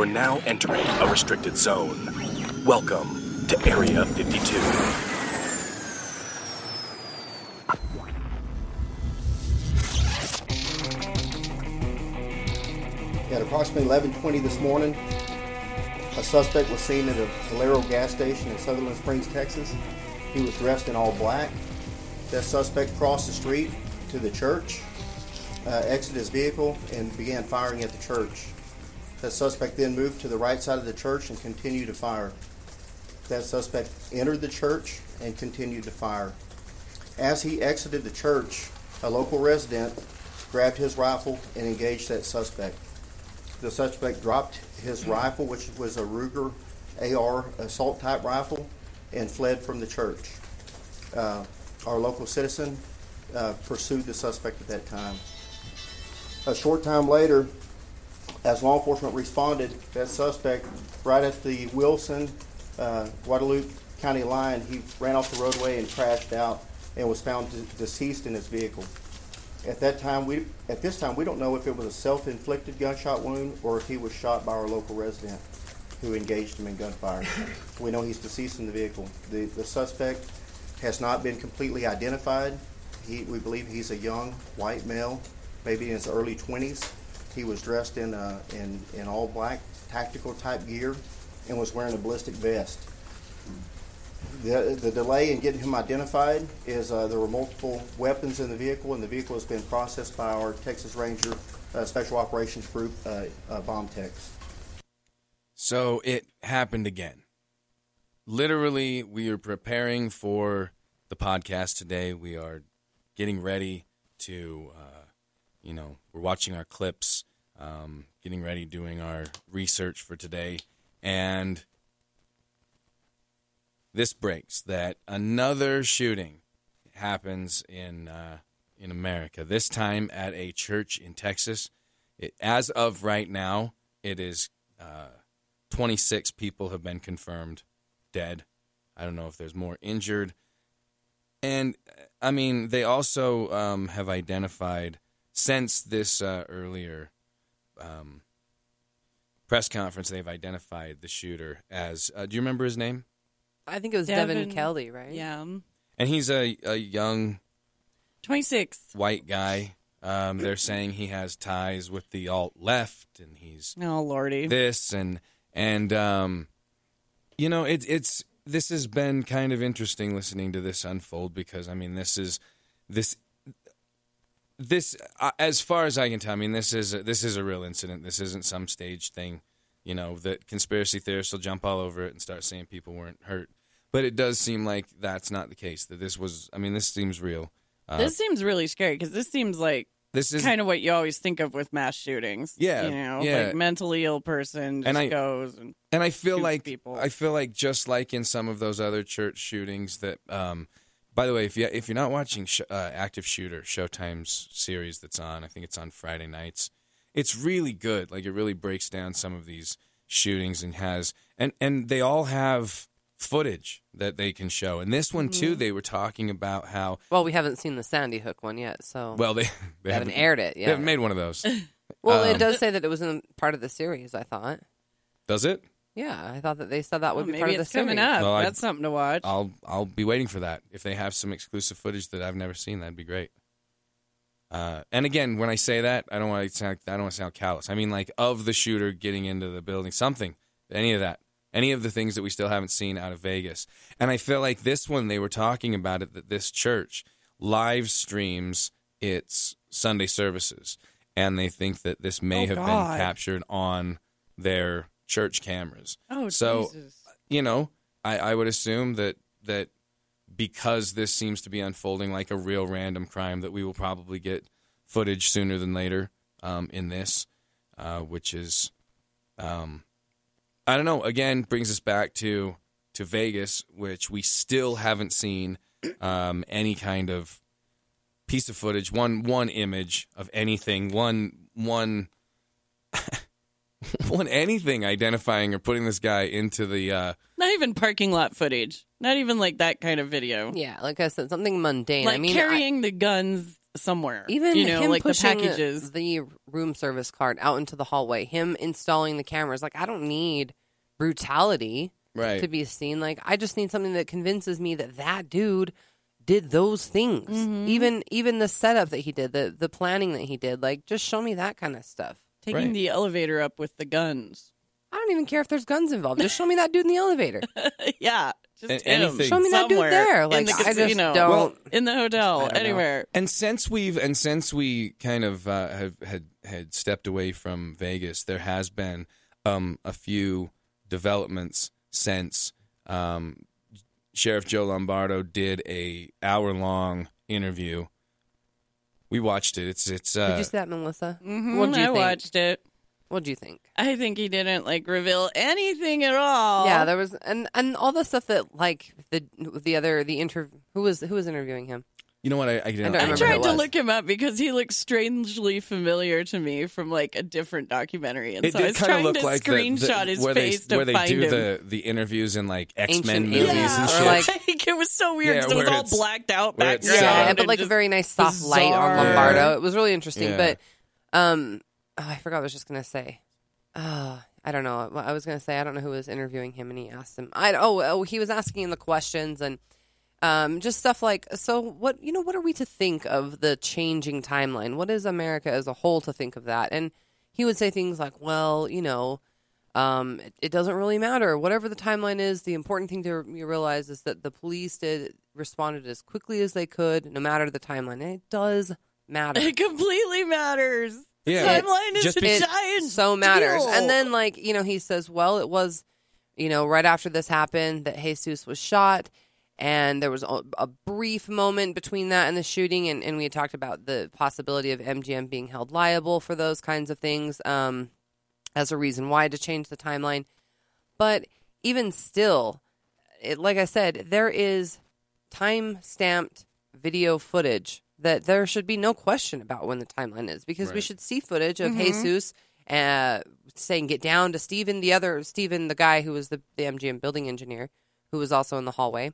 You're now entering a restricted zone. Welcome to Area 52. At approximately 11:20 this morning, a suspect was seen at a Valero gas station in Sutherland Springs, Texas. He was dressed in all black. That suspect crossed the street to the church, uh, exited his vehicle, and began firing at the church. That suspect then moved to the right side of the church and continued to fire. That suspect entered the church and continued to fire. As he exited the church, a local resident grabbed his rifle and engaged that suspect. The suspect dropped his rifle, which was a Ruger AR assault type rifle, and fled from the church. Uh, our local citizen uh, pursued the suspect at that time. A short time later, as law enforcement responded, that suspect, right at the Wilson uh, Guadalupe County line, he ran off the roadway and crashed out and was found de- deceased in his vehicle. At that time, we at this time we don't know if it was a self-inflicted gunshot wound or if he was shot by our local resident who engaged him in gunfire. we know he's deceased in the vehicle. The the suspect has not been completely identified. He, we believe he's a young white male, maybe in his early 20s. He was dressed in, uh, in, in all black tactical type gear and was wearing a ballistic vest. The, the delay in getting him identified is uh, there were multiple weapons in the vehicle, and the vehicle has been processed by our Texas Ranger uh, Special Operations Group uh, uh, bomb techs. So it happened again. Literally, we are preparing for the podcast today. We are getting ready to, uh, you know, we're watching our clips, um, getting ready, doing our research for today. And this breaks that another shooting happens in uh, in America. This time at a church in Texas. It, as of right now, it is uh, 26 people have been confirmed dead. I don't know if there's more injured. And I mean, they also um, have identified since this uh, earlier um, press conference, they've identified the shooter as. Uh, do you remember his name? I think it was Devin, Devin- Kelley, right? Yeah. And he's a, a young 26. white guy. Um, they're saying he has ties with the alt left, and he's Oh, Lordy. this and and um, you know it, it's this has been kind of interesting listening to this unfold because I mean this is this this uh, as far as I can tell I mean this is a, this is a real incident this isn't some staged thing you know that conspiracy theorists will jump all over it and start saying people weren't hurt but it does seem like that's not the case that this was I mean this seems real uh, this seems really scary because this seems like this is kind of what you always think of with mass shootings. Yeah, You know, yeah. like mentally ill person just And I- goes and and I feel like people. I feel like just like in some of those other church shootings that. Um, by the way, if you if you're not watching sh- uh, Active Shooter Showtime's series that's on, I think it's on Friday nights. It's really good. Like it really breaks down some of these shootings and has and and they all have footage that they can show. And this one Mm-hmm. too, they were talking about how Well, we haven't seen the Sandy Hook one yet, so well they they haven't aired it Yeah, they haven't made one of those. well, um, it does say that it was in part of the series. I thought. Does it? Yeah, I thought that they said that would well, be part maybe of it's the series. coming up. Well, I- That's something to watch. I'll I'll be waiting for that. If they have some exclusive footage that I've never seen, that'd be great. Uh, and again, when I say that, I don't want to sound I don't want to sound callous. I mean like of the shooter getting into the building, something, any of that, any of the things that we still haven't seen out of Vegas. And I feel like this one they were talking about it that this church live streams its Sunday services, and they think that this may Oh, have God. been captured on their church cameras. oh, so Jesus. you know, I, I would assume that that because this seems to be unfolding like a real random crime, that we will probably get footage sooner than later um, in this, uh, which is, um, I don't know. Again, brings us back to to Vegas, which we still haven't seen um, any kind of piece of footage, one one image of anything, one one. one anything identifying or putting this guy into the uh, Not even parking lot footage. Not even like that kind of video. Yeah, like I said, something mundane. Like I mean, I- carrying the guns somewhere. Even you know, him like the packages. the room service cart out into the hallway, him installing the cameras. Like I don't need brutality Right. to be seen. Like I just need something that convinces me that that dude did those things. Mm-hmm. Even even the setup that he did, the the planning that he did. Like just show me that kind of stuff. Taking Right. the elevator up with the guns. I don't even care if there's guns involved. Just show me that dude in the elevator. yeah, just A- anything. Show me that dude Somewhere there. in Like the I just casino. don't. Well, in the hotel, don't know. anywhere. And since we've and since we kind of uh, have had had stepped away from Vegas, there has been um, a few developments since um, Sheriff Joe Lombardo did a hour long interview. We watched it. It's it's did uh, you see that, Melissa? Mhm, What'd you I think? watched it. What'd you think? I think he didn't like reveal anything at all. Yeah, there was and and all the stuff that like the the other the inter who was who was interviewing him. You know what I, I, didn't don't I tried to look him up because he looks strangely familiar to me from like a different documentary, and It so I was kind of trying look to like screenshot the, his where face they to where they find do him. the the interviews in like X Men movies aliens, and or shit. like- it was so weird Yeah, 'cause it was all blacked out where it's background. sad. Yeah, but like a very nice soft light on bizarre. Lombardo. It was really interesting. Yeah. But um, oh, I forgot what I was just gonna say. Uh, I don't know. I was gonna say I don't know who was interviewing him, and he asked him. I oh oh he was asking the questions and um just stuff like so what you know what are we to think of the changing timeline? What is America as a whole to think of that? And he would say things like, well, you know. Um, it, it doesn't really matter. Whatever the timeline is, the important thing to you realize is that the police did responded as quickly as they could, no matter the timeline. And it does matter. It completely matters. The Yeah. timeline is Just a be- It giant. so matters. deal. And then, like you know, he says, "Well, it was, you know, right after this happened that Jesus was shot." And there was a, a brief moment between that and the shooting, and, and we had talked about the possibility of MGM being held liable for those kinds of things um, as a reason why to change the timeline. But even still, it, like I said, there is time stamped video footage that there should be no question about when the timeline is because we should see footage of Jesus uh, saying get down to Steven, the other Steven, the guy who was the, the MGM building engineer who was also in the hallway.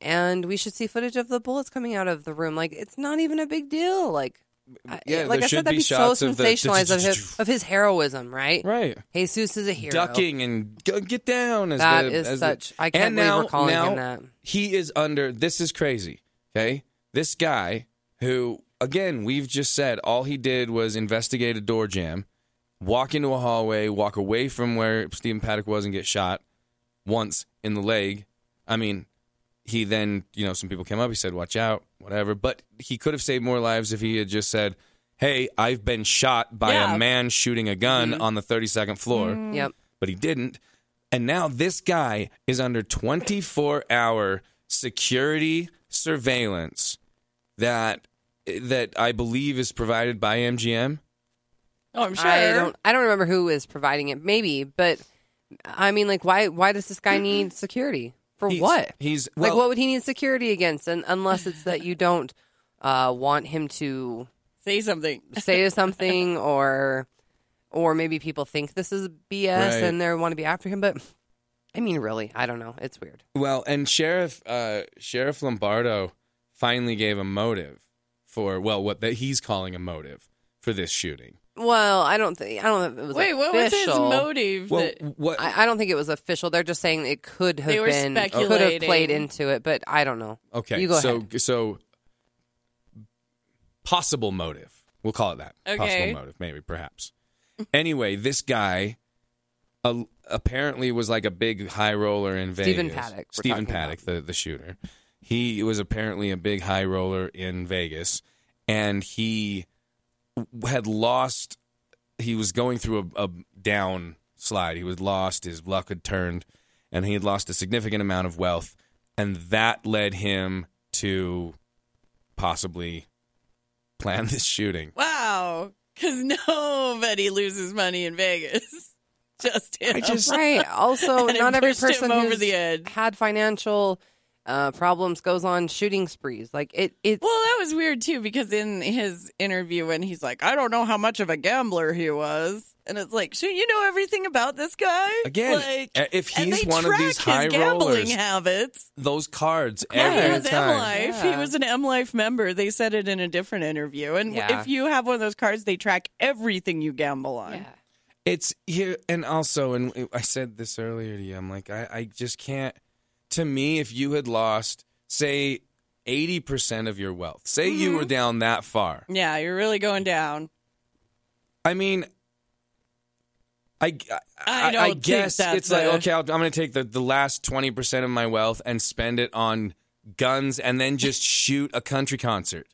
And we should see footage of the bullets coming out of the room. Like it's not even a big deal. Like, I- Yeah, like there I said, that'd be so shots of the- sensationalized of his, of his heroism, right? Right. Jesus is a hero. ducking and get down. As That the, is as the- such- I can't and believe now, we're calling now him that. He is under. This is crazy. Okay, this guy who, again, we've just said all he did was investigate a door jam, walk into a hallway, walk away from where Stephen Paddock was, and get shot once in the leg. I mean, he then, you know, some people came up. He said, "Watch out," whatever. But he could have saved more lives if he had just said. Hey, I've been shot by Yeah. a man shooting a gun mm-hmm. on the 32nd floor mm-hmm. Yep. but he didn't. And now this guy is under 24 hour security surveillance that that I believe is provided by MGM. oh, I'm sure. I don't. I don't remember who is providing it. Maybe, but I mean, like, why? Why does this guy need security for He's- what? He's like, what would he need security against? And unless it's that you don't uh, want him to Say something. say something, or or maybe people think this is BS Right. and they want to be after him. But I mean, really, I don't know. It's weird. well, and Sheriff uh, Sheriff Lombardo finally gave a motive for well, what that he's calling a motive for this shooting. Well, I don't think. I don't know if it was Wait, what was his motive? Well, that, what I, I don't think it was official. They're just saying it could have They were been, could have speculating. played into it, but I don't know. Okay, you go so ahead. so possible motive. We'll call it that. Okay. Possible motive, maybe, perhaps. anyway, this guy uh, apparently was like a big high roller in Vegas. Stephen Paddock, we're Stephen talking Paddock, the the shooter. He was apparently a big high roller in Vegas, and he had lost. He was going through a, a down slide. He was lost. His luck had turned, and he had lost a significant amount of wealth, and that led him to possibly plan this shooting. wow, because nobody loses money in Vegas. Just him. I just- Right. Also, not every person over who's the edge. had financial uh, problems goes on shooting sprees. Like it, it's Well, that was weird too because in his interview when he's like, I don't know how much of a gambler he was, And it's like, shouldn't you know everything about this guy? Again, like, uh, if and he's they one of track these his high gambling rollers, habits. those cards Yeah, he every has M time. Life. Yeah. He was an M Life member. They said it in a different interview. And Yeah. if you have one of those cards, they track everything you gamble on. Yeah. It's here, and also, and I said this earlier to you. I'm like, I, I just can't. To me, if you had lost, say, eighty percent of your wealth, say you Mm-hmm. were down that far, Yeah, you're really going down. I mean, I, I, I don't guess it's like okay, I'll, I'm going to take the, the last twenty percent of my wealth and spend it on guns, and then just shoot a country concert.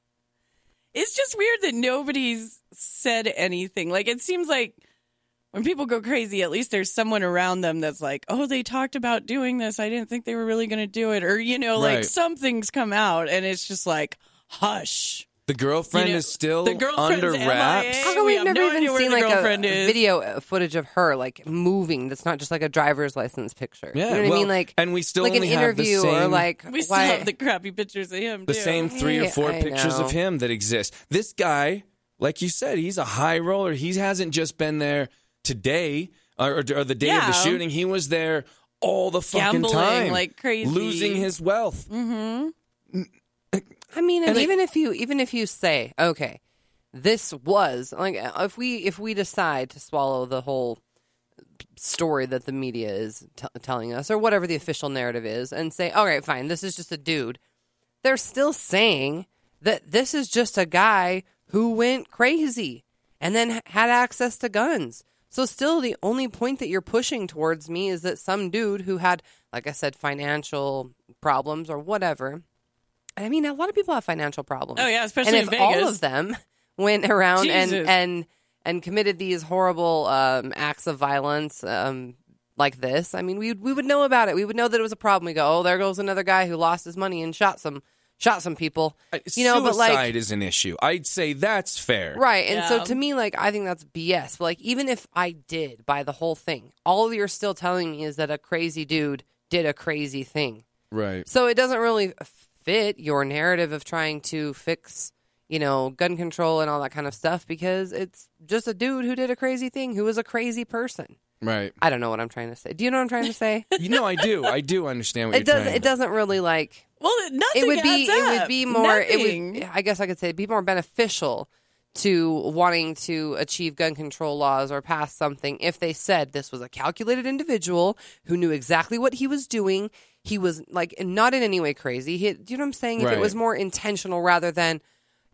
It's just weird that nobody's said anything. Like it seems like when people go crazy, at least there's someone around them that's like, "Oh, they talked about doing this. I didn't think they were really going to do it," or you know, like Right. something's come out, and it's just like, "Hush." The girlfriend You know, is still the girlfriend's under wraps. MIA. How come We we've have never no even seen like a girlfriend is. video uh, footage of her like moving? That's not just like a driver's license picture. Yeah, you know what well, I mean? Like, and we still like an only have the interview or same- like We still why? have the crappy pictures of him. the too. same three or Hey, four I pictures know. of him that exist. This guy, like you said, he's a high roller. He hasn't just been there today or, or, or the day of the shooting. He was there all the fucking Gambling time, like crazy. losing his wealth. Mm-hmm. I mean, and, And I- even if you even if you say, okay, this was like if we if we decide to swallow the whole story that the media is t- telling us or whatever the official narrative is and say, all right, fine, this is just a dude. They're still saying that this is just a guy who went crazy and then had access to guns. So still the only point that you're pushing towards me is that some dude who had like I said financial problems or whatever I mean, a lot of people have financial problems. Oh, yeah, especially and if all of them went around and and and committed these horrible um, acts of violence um, like this, I mean, we we would know about it. We would know that it was a problem. We go, oh, there goes another guy who lost his money and shot some shot some people. You know, Suicide but like is an issue. I'd say that's fair. Right. And so to me, like, I think that's BS. But, like, even if I did buy the whole thing, all you're still telling me is that a crazy dude did a crazy thing. Right. So it doesn't really fit your narrative of trying to fix, you know, gun control and all that kind of stuff because it's just a dude who did a crazy thing who was a crazy person. Right. I don't know what I'm trying to say. Do you know what I'm trying to say? You know, I do. I do understand what it you're doesn't. trying It doesn't really like. Well, nothing It would be. adds It would be more. It would. I guess I could say it'd be more beneficial to wanting to achieve gun control laws or pass something if they said this was a calculated individual who knew exactly what he was doing. He was like not in any way crazy. He, you know what I'm saying? If it was more intentional rather than,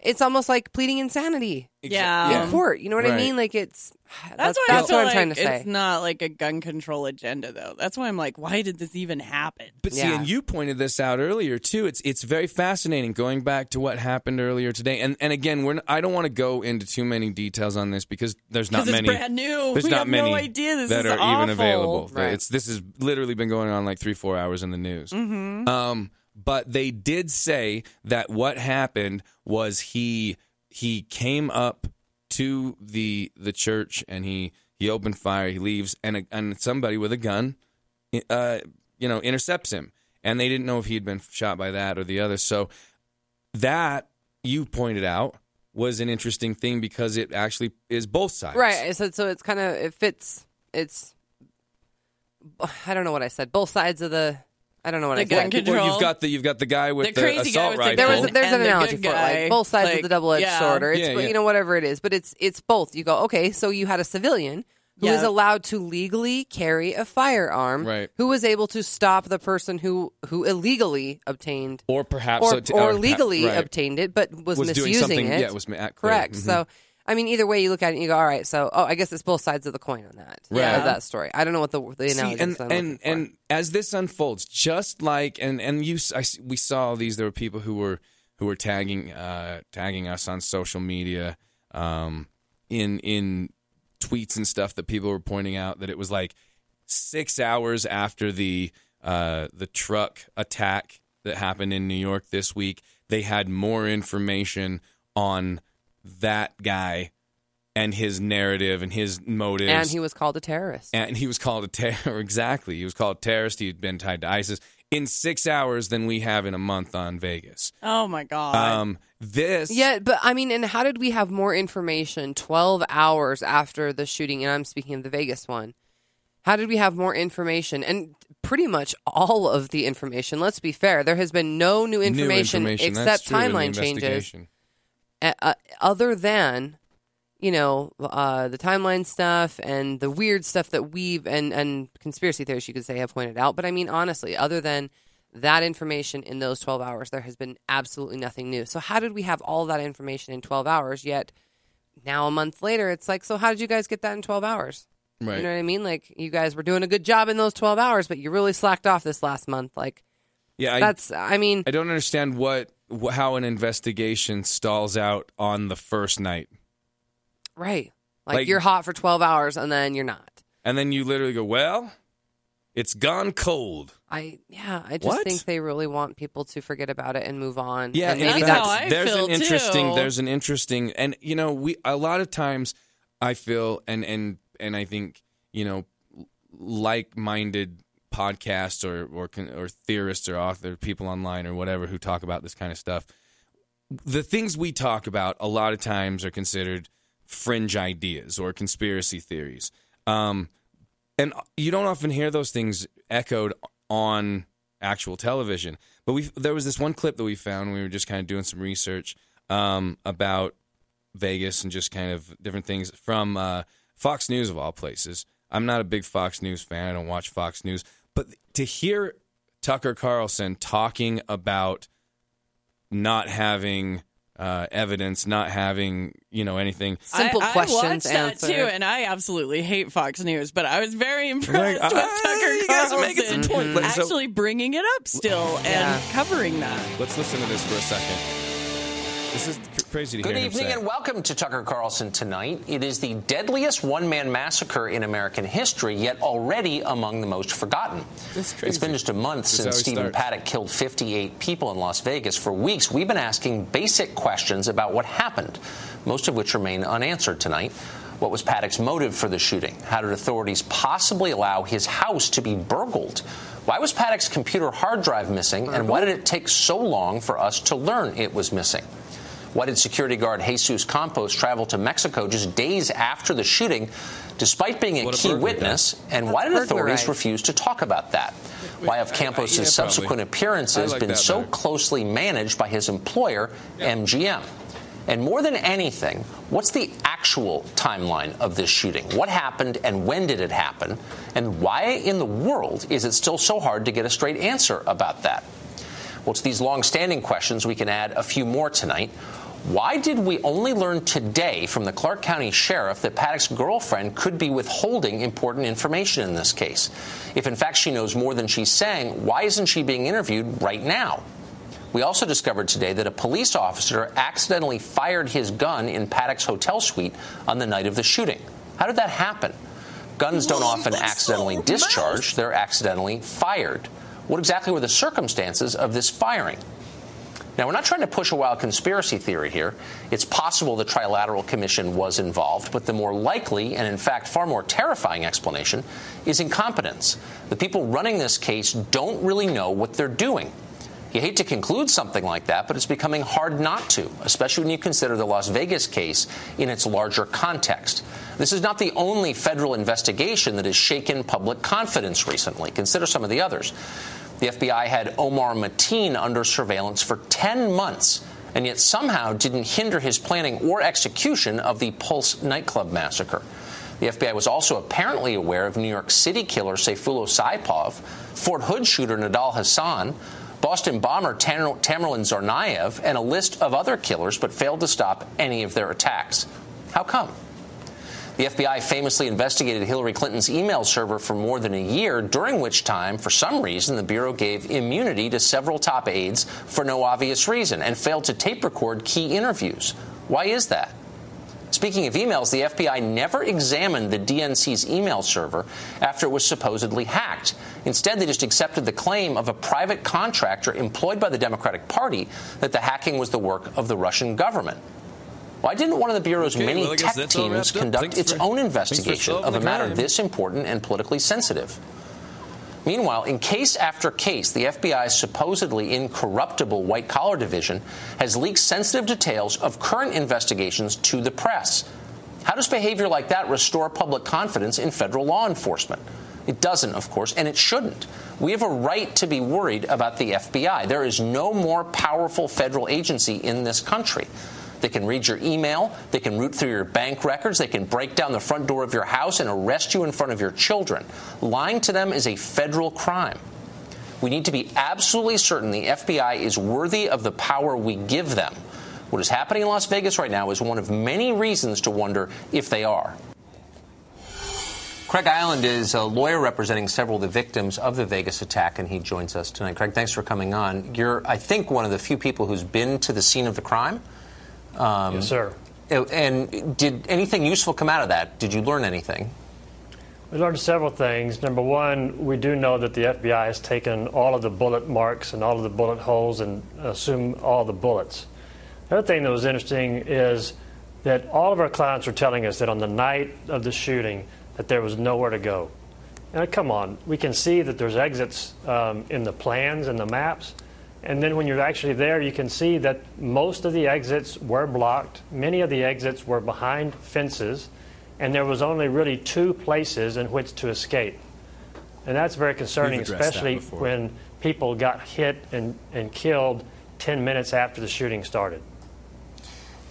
it's almost like pleading insanity Yeah. in court. You know what I Right. mean? Like it's. That's, That's, why that's I feel what I'm like trying to say. It's not like a gun control agenda, though. That's why I'm like, why did this even happen? But see, Yeah. and you pointed this out earlier too. It's it's very fascinating going back to what happened earlier today. And and again, we're n- I don't want to go into too many details on this because there's not Because it's many. brand new. There's we not have many no idea. This that is are awful. even available. Right. It's this has literally been going on like three four hours in the news. Mm-hmm. Um, but they did say that what happened was he he came up to the the church and he he opened fire. He leaves and a, and somebody with a gun, uh, you know, intercepts him. And they didn't know if he had been shot by that or the other. So that you pointed out was an interesting thing because it actually is both sides. Right. So so it's kind of it fits. It's I don't know what I said. Both sides of the. I don't know what The I gun said. control. Well, you've got the you've got the guy with The the, crazy guy assault with the rifle. There was gun. there's an the analogy for it, like both sides of the double edged yeah. sword, or it's Yeah, yeah. you know whatever it is, but it's it's both. You go okay, so you had a civilian who is was allowed to legally carry a firearm, Right. Who was able to stop the person who who illegally obtained or perhaps or, so- or or- legally right. obtained it, but was, Was doing misusing something- it. yeah, was ma- correct. correct. Mhm. So. I mean, either way you look at it, and you go, all right. So, oh, I guess it's both sides of the coin on that, Right. of that story. I don't know what the the See, analogy and is. And and as this unfolds, just like and and you, I, we saw these. There were people who were who were tagging uh, tagging us on social media, um, in in tweets and stuff that people were pointing out that it was like six hours after the uh, the truck attack that happened in New York this week. They had more information on that guy and his narrative and his motives and he was called a terrorist. and he was called a terror. Exactly, he was called a terrorist. He'd been tied to ISIS in six hours than we have in a month on Vegas. Oh my god. Um, This Yeah, but I mean, and how did we have more information 12 hours after the shooting? And I'm speaking of the Vegas one. How did we have more information? And pretty much all of the information, let's be fair, there has been no new new information, information. That's except true in the timeline changes, investigation. Uh, other than, you know, uh, the timeline stuff and the weird stuff that we've, and, and conspiracy theories, you could say, have pointed out. But I mean, honestly, other than that information in those 12 hours, there has been absolutely nothing new. So, how did we have all that information in 12 hours? Yet, now a month later, it's like, so how did you guys get that in 12 hours? Right. You know what I mean? Like, you guys were doing a good job in those 12 hours, but you really slacked off this last month. Like, yeah, I, that's, I mean, I don't understand what wh- how an investigation stalls out on the first night, right. Like, Like- you're hot for 12 hours and then you're not. and then you literally go, "Well, it's gone cold." I, yeah, I just What? think they really want people to forget about it and move on. Yeah, and maybe That's fact, how I there's feel, an interesting too. there's an interesting and you know we a lot of times I feel and and and I think you know like-minded podcasts or or or theorists or author people online or whatever who talk about this kind of stuff the things we talk about a lot of times are considered fringe ideas or conspiracy theories um, and you don't often hear those things echoed on actual television. But we there was this one clip that we found. We were just kind of doing some research um, about Vegas and just kind of different things from uh, Fox News of all places. I'm not a big Fox News fan. I don't watch Fox News, but to hear Tucker Carlson talking about not having uh, evidence, not having you know anything. simple I, questions I watched that too, and I absolutely hate Fox News, but I was very impressed Like, with ah, Tucker you guys are making Carlson some point. Like, so- actually bringing it up still and covering that. Let's listen to this for a second. This is cr- crazy to Good evening and welcome to Tucker Carlson tonight. It is the deadliest one man massacre in American history, yet already among the most forgotten. It's been just a month This since Stephen starts. Paddock killed 58 people in Las Vegas. For weeks, we've been asking basic questions about what happened, most of which remain unanswered tonight. What was Paddock's motive for the shooting? How did authorities possibly allow his house to be burgled? Why was Paddock's computer hard drive missing, and why did it take so long for us to learn it was missing? Why did security guard Jesus Campos travel to Mexico just days after the shooting, despite being a What a key burglary witness? And why did authorities refuse to talk about that? Why have I- I- Campos' yeah, subsequent appearances like been so better. closely managed by his employer, MGM? And more than anything, what's the actual timeline of this shooting? What happened and when did it happen? And why in the world is it still so hard to get a straight answer about that? Well, to these long-standing questions, we can add a few more tonight. Why did we only learn today from the Clark County Sheriff that Paddock's girlfriend could be withholding important information in this case? If in fact she knows more than she's saying, why isn't she being interviewed right now? We also discovered today that a police officer accidentally fired his gun in Paddock's hotel suite on the night of the shooting. How did that happen? Guns don't often accidentally discharge, they're accidentally fired. What exactly were the circumstances of this firing? Now, we're not trying to push a wild conspiracy theory here. It's possible the Trilateral Commission was involved, but the more likely and, in fact, far more terrifying explanation is incompetence. The people running this case don't really know what they're doing. You hate to conclude something like that, but it's becoming hard not to, especially when you consider the Las Vegas case in its larger context. This is not the only federal investigation that has shaken public confidence recently. Consider some of the others. The FBI had Omar Mateen under surveillance for 10 months and yet somehow didn't hinder his planning or execution of the Pulse nightclub massacre. The FBI was also apparently aware of New York City killer Sayfullo Saipov, Fort Hood shooter Nidal Hasan, Boston bomber Tam- Tamerlan Tsarnaev, and a list of other killers, but failed to stop any of their attacks. How come? The FBI famously investigated Hillary Clinton's email server for more than a year, during which time, for some reason, the Bureau gave immunity to several top aides for no obvious reason and failed to tape record key interviews. Why is that? Speaking of emails, the FBI never examined the DNC's email server after it was supposedly hacked. Instead, they just accepted the claim of a private contractor employed by the Democratic Party that the hacking was the work of the Russian government. Why didn't one of the Bureau's Okay, many well, tech teams conduct its for- own investigation of a matter this important and politically sensitive? Meanwhile, in case after case, the FBI's supposedly incorruptible white collar division has leaked sensitive details of current investigations to the press. How does behavior like that restore public confidence in federal law enforcement? It doesn't, of course, and it shouldn't. We have a right to be worried about the FBI. There is no more powerful federal agency in this country. They can read your email, they can root through your bank records, they can break down the front door of your house and arrest you in front of your children. Lying to them is a federal crime. We need to be absolutely certain the FBI is worthy of the power we give them. What is happening in Las Vegas right now is one of many reasons to wonder if they are. Craig Eiland is a lawyer representing several of the victims of the Vegas attack, and he joins us tonight. Craig, thanks for coming on. You're, I think, one of the few people who's been to the scene of the crime. Um, yes, sir. And did anything useful come out of that? Did you learn anything? We learned several things. Number one, we do know that the FBI has taken all of the bullet marks and all of the bullet holes and assumed all the bullets. The other thing that was interesting is that all of our clients were telling us that on the night of the shooting, that there was nowhere to go. Now, come on, we can see that there's exits um, in the plans and the maps. And then when you're actually there, you can see that most of the exits were blocked. Many of the exits were behind fences, and there was only really two places in which to escape. And that's very concerning, especially when people got hit and, and killed 10 minutes after the shooting started.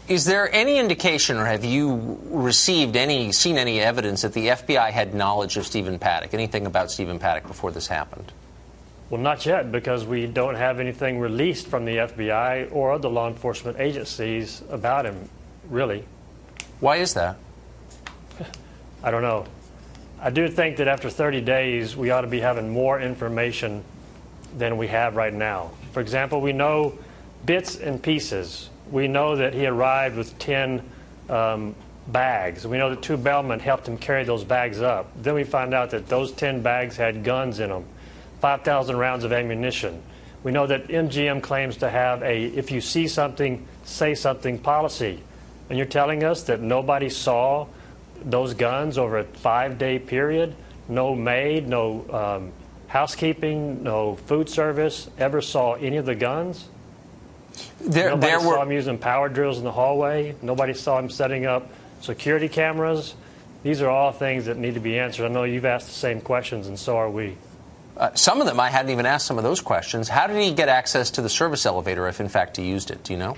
Is there any indication, or have you received any, seen any evidence that the FBI had knowledge of Stephen Paddock? Anything about Stephen Paddock before this happened? Well, not yet, because we don't have anything released from the FBI or other law enforcement agencies about him, really. Why is that? I don't know. I do think that after 30 days, we ought to be having more information than we have right now. For example, we know bits and pieces we know that he arrived with 10 um, bags. We know that two bellmen helped him carry those bags up. Then we find out that those 10 bags had guns in them, 5,000 rounds of ammunition. We know that MGM claims to have a if you see something, say something policy. And you're telling us that nobody saw those guns over a five day period? No maid, no um, housekeeping, no food service ever saw any of the guns? There, Nobody there saw were... him using power drills in the hallway. Nobody saw him setting up security cameras. These are all things that need to be answered. I know you've asked the same questions, and so are we. Uh, some of them I hadn't even asked some of those questions. How did he get access to the service elevator if, in fact, he used it? Do you know?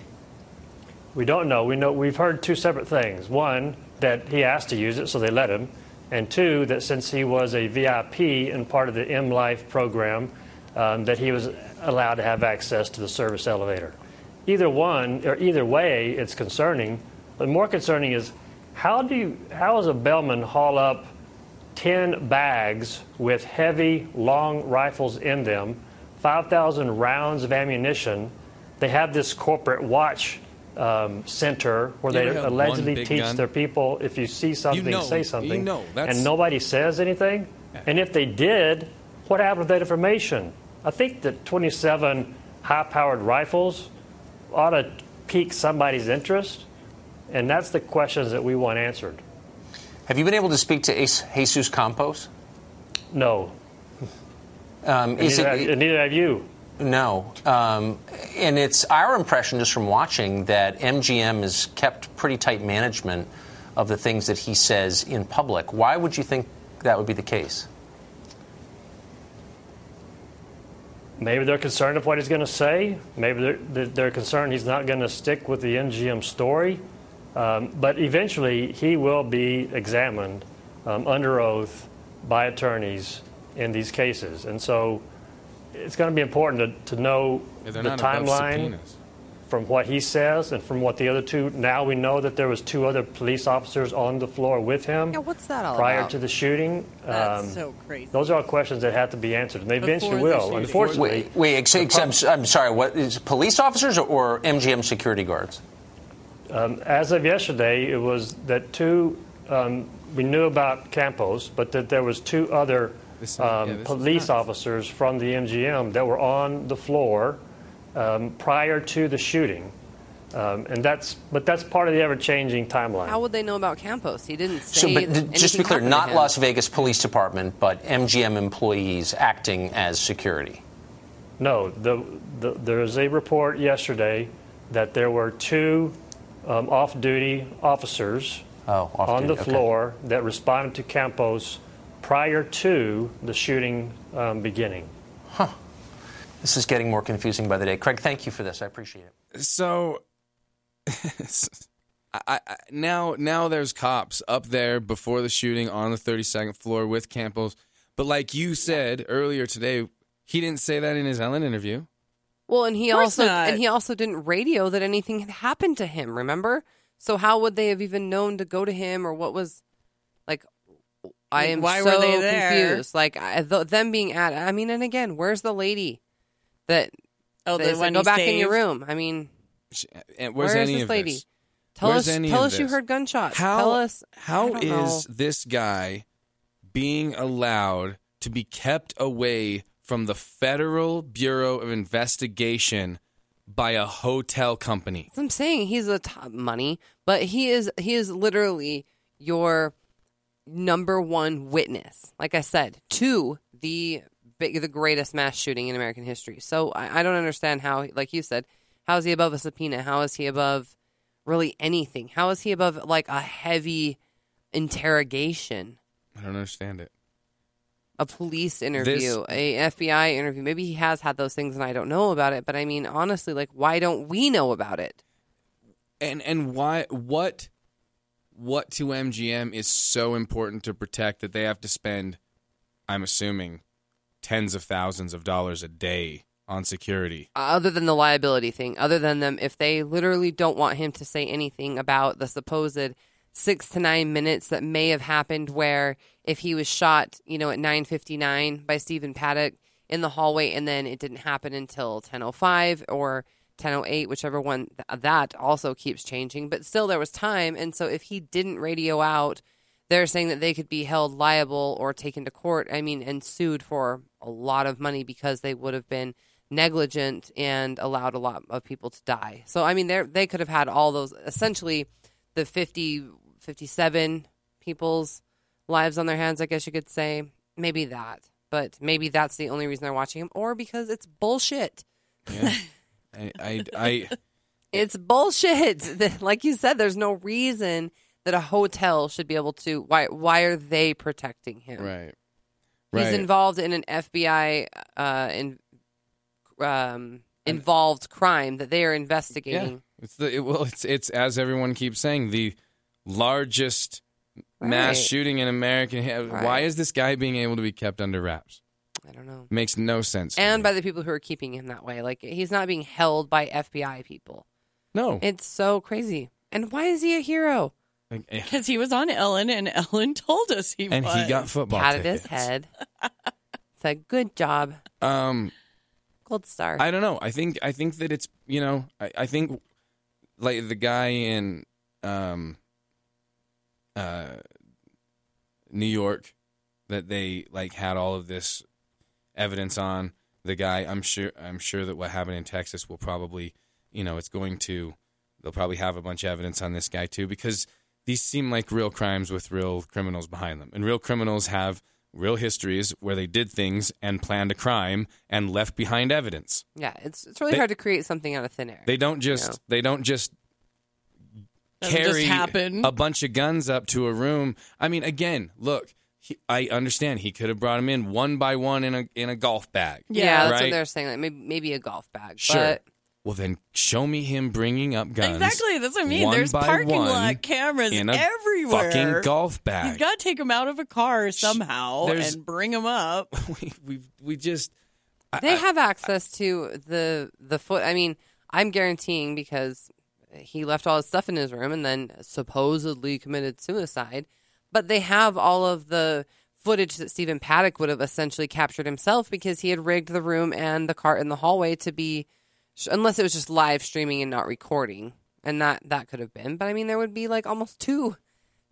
We don't know. We know we've heard two separate things. One, that he asked to use it, so they let him, and two, that since he was a VIP and part of the M Life program, um, that he was allowed to have access to the service elevator either one or either way, it's concerning. But more concerning is how do you, how does a bellman haul up 10 bags with heavy, long rifles in them, 5,000 rounds of ammunition? They have this corporate watch um, center where they allegedly teach gun? their people if you see something, you know, say something. You know, and nobody says anything. And if they did, what happened with that information? I think that 27 high powered rifles ought to pique somebody's interest, and that's the questions that we want answered. Have you been able to speak to Jesus Campos? No. Um, neither, it, have, neither, have, you. No. Um, and it's our impression just from watching that MGM has kept pretty tight management of the things that he says in public. Why would you think that would be the case? Maybe they're concerned of what he's going to say. Maybe they're, they're concerned he's not going to stick with the MGM story. Um, but eventually, he will be examined um, under oath by attorneys in these cases. And so it's going to be important to, to know yeah, the timeline from what he says and from what the other two. Now we know that there was two other police officers on the floor with him. Yeah, what's that all prior about? to the shooting? That's um, so crazy. Those are all questions that have to be answered, and they Before eventually will. Unfortunately, wait, wait except, I'm sorry. What is police officers or MGM security guards? Um, as of yesterday, it was that two. Um, we knew about Campos, but that there was two other um, yeah, police officers from the MGM that were on the floor um, prior to the shooting. Um, and that's, but that's part of the ever-changing timeline. How would they know about Campos? He didn't say. So, but that just to be clear, not. Las Vegas Police Department, but MGM employees acting as security. No, the, the, there was a report yesterday that there were two um, off-duty officers Oh, off on the duty, okay. floor that responded to Campos prior to the shooting um, beginning. Huh. This is getting more confusing by the day. Craig, thank you for this. I appreciate it. So I, I, now now there's cops up there before the shooting on the 32nd floor with Campos. But like you said earlier today, he didn't say that in his Ellen interview. Well, and he also not. and he also didn't radio that anything had happened to him. Remember? So how would they have even known to go to him or what was like? I am Why so were they there? confused. Like I, th- them being at. I mean, and again, where's the lady that? Oh, that the one go he back in your room. I mean, Sh- And where's Where is any this of lady? this? tell Where's us. any Tell of us you heard gunshots. How tell us. I how don't is know. this guy being allowed to be kept away from the Federal Bureau of Investigation by a hotel company? That's what I'm saying he's a top money, but he is he is literally your number one witness. Like I said, to the big, the greatest mass shooting in American history. So I, I don't understand how, like you said, how is he above a subpoena? How is he above really anything? How is he above like a heavy interrogation? I don't understand it. A police interview, a FBI interview. Maybe he has had those things and I don't know about it. But I mean, honestly, like, why don't we know about it? And and why what what to MGM is so important to protect that they have to spend I'm assuming tens of thousands of dollars a day on security. Other than the liability thing, other than them, if they literally don't want him to say anything about the supposed six to nine minutes that may have happened, where if he was shot, you know, at nine fifty nine by Stephen Paddock in the hallway, and then it didn't happen until ten oh five or 1008 whichever one that also keeps changing. But still there was time. And so if he didn't radio out they're saying that they could be held liable or taken to court i mean and sued for a lot of money because they would have been negligent and allowed a lot of people to die. So i mean they they could have had all those essentially the 50 57 people's lives on their hands i guess you could say maybe that but maybe that's the only reason they're watching him or because it's bullshit Yeah. I, I I It's bullshit. like you said, there's no reason that a hotel should be able to. Why? Why are they protecting him? right. He's Right. involved in an FBI uh, in, um, involved crime that they are investigating. Yeah, it's the it, well, it's it's as everyone keeps saying the largest mass shooting in American. hi- Why is this guy being able to be kept under wraps? I don't know. Makes no sense. to And me. by the people who are keeping him that way, like he's not being held by FBI people. no, It's so crazy. And why is he a hero? Like, eh, Because he was on Ellen, and Ellen told us he and was. he got football Patted his tickets. head. Said, "Good job, Um, gold star." I don't know. I think I think that it's you know I, I think like the guy in um uh New York that they like had all of this evidence on the guy I'm sure I'm sure that what happened in Texas will probably you know it's going to they'll probably have a bunch of evidence on this guy too because these seem like real crimes with real criminals behind them and real criminals have real histories where they did things and planned a crime and left behind evidence yeah, it's it's really They- hard to create something out of thin air. they don't just Yeah. they don't just carry a bunch of guns up to a room. I mean, again, look, he, I understand he could have brought them in one by one in a in a golf bag. Yeah, Yeah. that's Right? what they're saying. Like maybe maybe a golf bag. Sure. But Well, then show me him bringing up guns. Exactly. That's what I mean. There's parking lot cameras in a everywhere. Fucking golf bag. You've got to take him out of a car somehow there's- and bring him up. we we we just they have access to the the foot. I mean, I'm guaranteeing because he left all his stuff in his room and then supposedly committed suicide. But they have all of the footage that Stephen Paddock would have essentially captured himself because he had rigged the room and the cart in the hallway to be, unless it was just live streaming and not recording, and that that could have been. But I mean, there would be like almost two.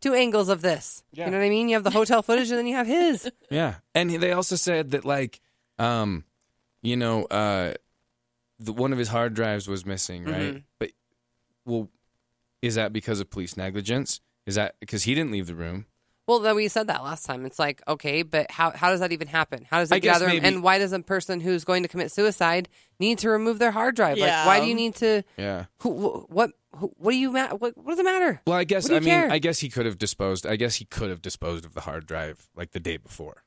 Two angles of this. You know what I mean? You have the hotel footage and then you have his. Yeah, and they also said that like, um, you know, uh, the one of his hard drives was missing, right? Mhm. But well, is that because of police negligence? Is that because he didn't leave the room? Well, then we said that last time. It's like, okay, but how, how does that even happen? How does it I gather? maybe- And why does a person who's going to commit suicide need to remove their hard drive? Like, why do you need to? Yeah. Who, wh- what? Who, what do you? Ma- what, what does it matter? Well, I guess I you mean care? I guess he could have disposed. I guess he could have disposed of the hard drive like the day before,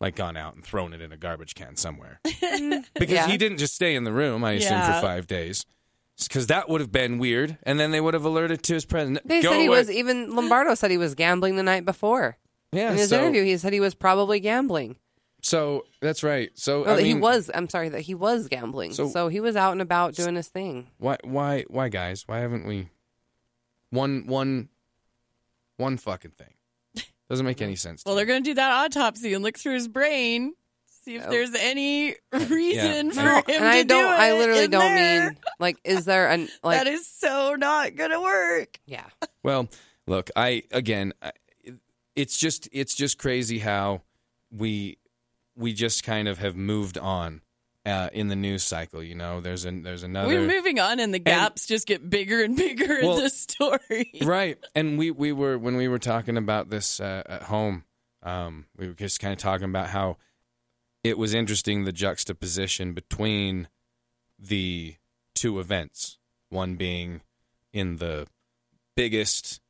like gone out and thrown it in a garbage can somewhere. because Yeah. he didn't just stay in the room. I assume Yeah. for five days, because that would have been weird. And then they would have alerted to his presence. They Go said he away. was even Lombardo said he was gambling the night before. Yeah. In his so, interview, he said he was probably gambling. so that's right. So Well, I that he was. I'm sorry that he was gambling. So- So, he was out and about doing his thing. Why? Why? Why, guys? Why haven't we? One, one, one fucking thing doesn't make any sense. to Well, they're going to do that autopsy and look through his brain, see if there's any reason for No, him and to I do don't. I literally in don't there. mean like. Is there an like? that is so not going to work. yeah. Well, look, I again, I, it's just it's just crazy how we we just kind of have moved on uh, in the news cycle. You know, there's an there's another We're moving on, and the gaps just get bigger and bigger Well, in the story. right, and we we were when we were talking about this uh, at home, um, we were just kind of talking about how it was interesting the juxtaposition between the two events. One being in the biggest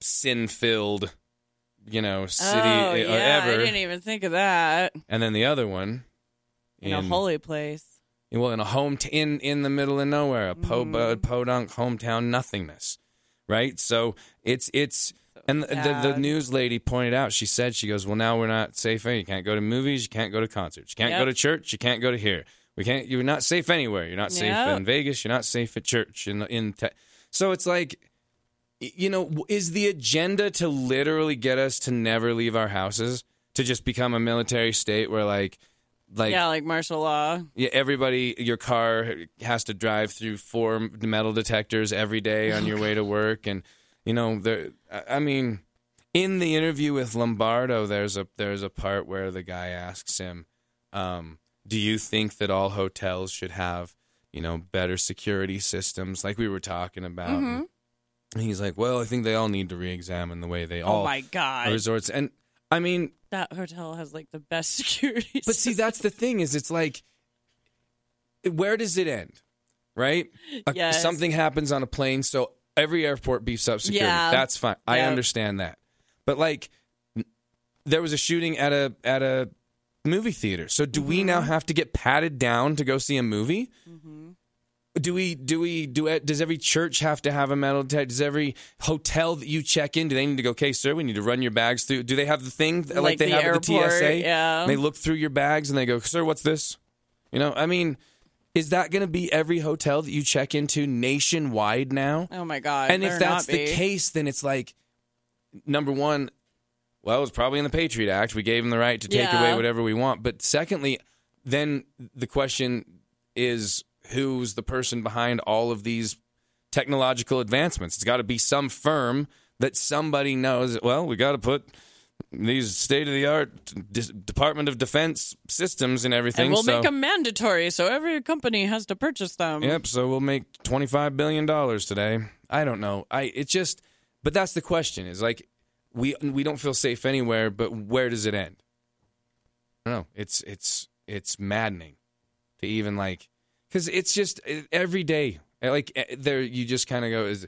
sin filled, you know, city oh, yeah, ever, I didn't even think of that. and then the other one In, a holy place. well, in a home t- in in the middle of nowhere, a po Mm. podunk hometown nothingness, right? So it's it's and the, the, the news lady pointed out. She said she goes, well, now we're not safe. You can't go to movies. You can't go to concerts. You can't go to church. You can't go to here. We can't. You're not safe anywhere. You're not safe Yep. in Vegas. You're not safe at church. In in te- so it's like. You know, is the agenda to literally get us to never leave our houses, to just become a military state where, like, like yeah, like martial law. yeah, everybody, your car has to drive through four metal detectors every day on your way to work, and you know, there. I mean, in the interview with Lombardo, there's a there's a part where the guy asks him, um, "Do you think that all hotels should have, you know, better security systems, like we were talking about?" Mm-hmm. And he's like, "Well, I think they all need to re-examine the way they Oh all my god, resorts." And I mean, that hotel has like the best security. But see, that's the thing is, it's like, where does it end, right? A- Something happens on a plane, so every airport beefs up security. Yeah. That's fine. I Yep. understand that. But like, there was a shooting at a at a movie theater. So do we Mm-hmm. now have to get patted down to go see a movie? Mm-hmm. Do we do we do it? Does every church have to have a metal detector? Does every hotel that you check in do they need to go? Okay, sir, we need to run your bags through. Do they have the thing uh, like, Like they the have at the TSA? yeah. They look through your bags and they go, sir, what's this? You know, I mean, is that going to be every hotel that you check into nationwide now? oh my god. and if that's the case, then it's like, number one, well, it was probably in the Patriot Act. We gave them the right to take Yeah. away whatever we want. But secondly, then the question is who's the person behind all of these technological advancements? It's got to be some firm that somebody knows. Well, we got to put these state of the art Department of Defense systems and everything. and we'll so, make them mandatory, so every company has to purchase them. Yep. So we'll make twenty five billion dollars today. I don't know. I it just, but that's the question. Is like we we don't feel safe anywhere, but where does it end? I don't know. It's it's it's maddening to even like because it's just every day like there you just kind of go is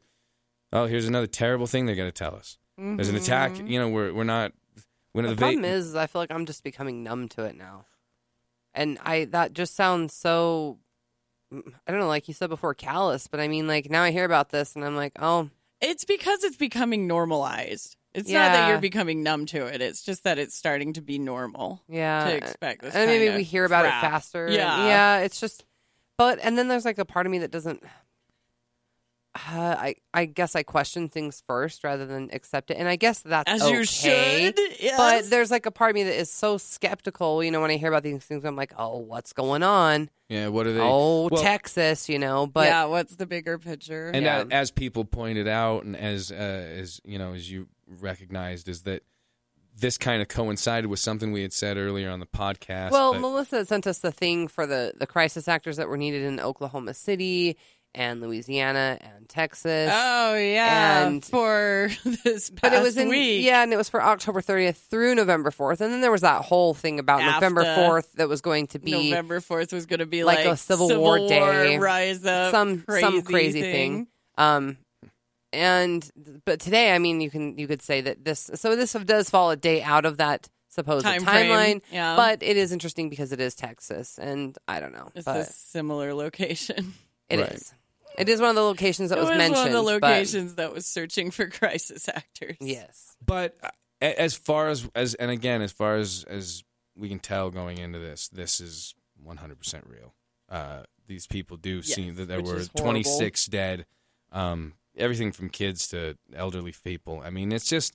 oh here's another terrible thing they're going to tell us. There's an attack. Mm-hmm. You know we're we're not. We're The not problem is, I feel like I'm just becoming numb to it now, and I that just sounds so. Mm, I don't know, like you said before, callous. But I mean, like now I hear about this, and I'm like, oh, It's because it's becoming normalized. It's not that you're becoming numb to it. It's just that it's starting to be normal yeah. to expect this. and maybe kinda we hear about crap. it faster. and- Yeah. yeah. It's just, but and then there's like a part of me that doesn't. Uh, I I guess I question things first rather than accept it, and I guess that's As okay. you should. Yes. But there's like a part of me that is so skeptical. You know, when I hear about these things, I'm like, oh, what's going on? Yeah. What are they? oh, well, Texas, you know. But yeah, what's the bigger picture? And Yeah. as people pointed out, and as uh, as you know, as you recognized, is that this kind of coincided with something we had said earlier on the podcast. Well, that- Melissa sent us the thing for the the crisis actors that were needed in Oklahoma City, and Louisiana and Texas. Oh yeah, And- for this past but it was in week. yeah, and it was for October 30th through November 4th, and then there was that whole thing about November 4th that was going to be November fourth was going to be like like, a Civil War day, rise up, some crazy some crazy thing. Um, and but today, I mean, you can you could say that this so this does fall a day out of that supposed Time timeline. yeah. But it is interesting because it is Texas, and I don't know, It's but a similar location. it Right. is. It is one of the locations that it was, was mentioned. one of the but- locations that was searching for crisis actors. yes. But uh, as far as as and again, as far as as we can tell going into this, this is 100% real. Uh, these people do seem that there were 26 dead. Um, everything from kids to elderly people. I mean, it's just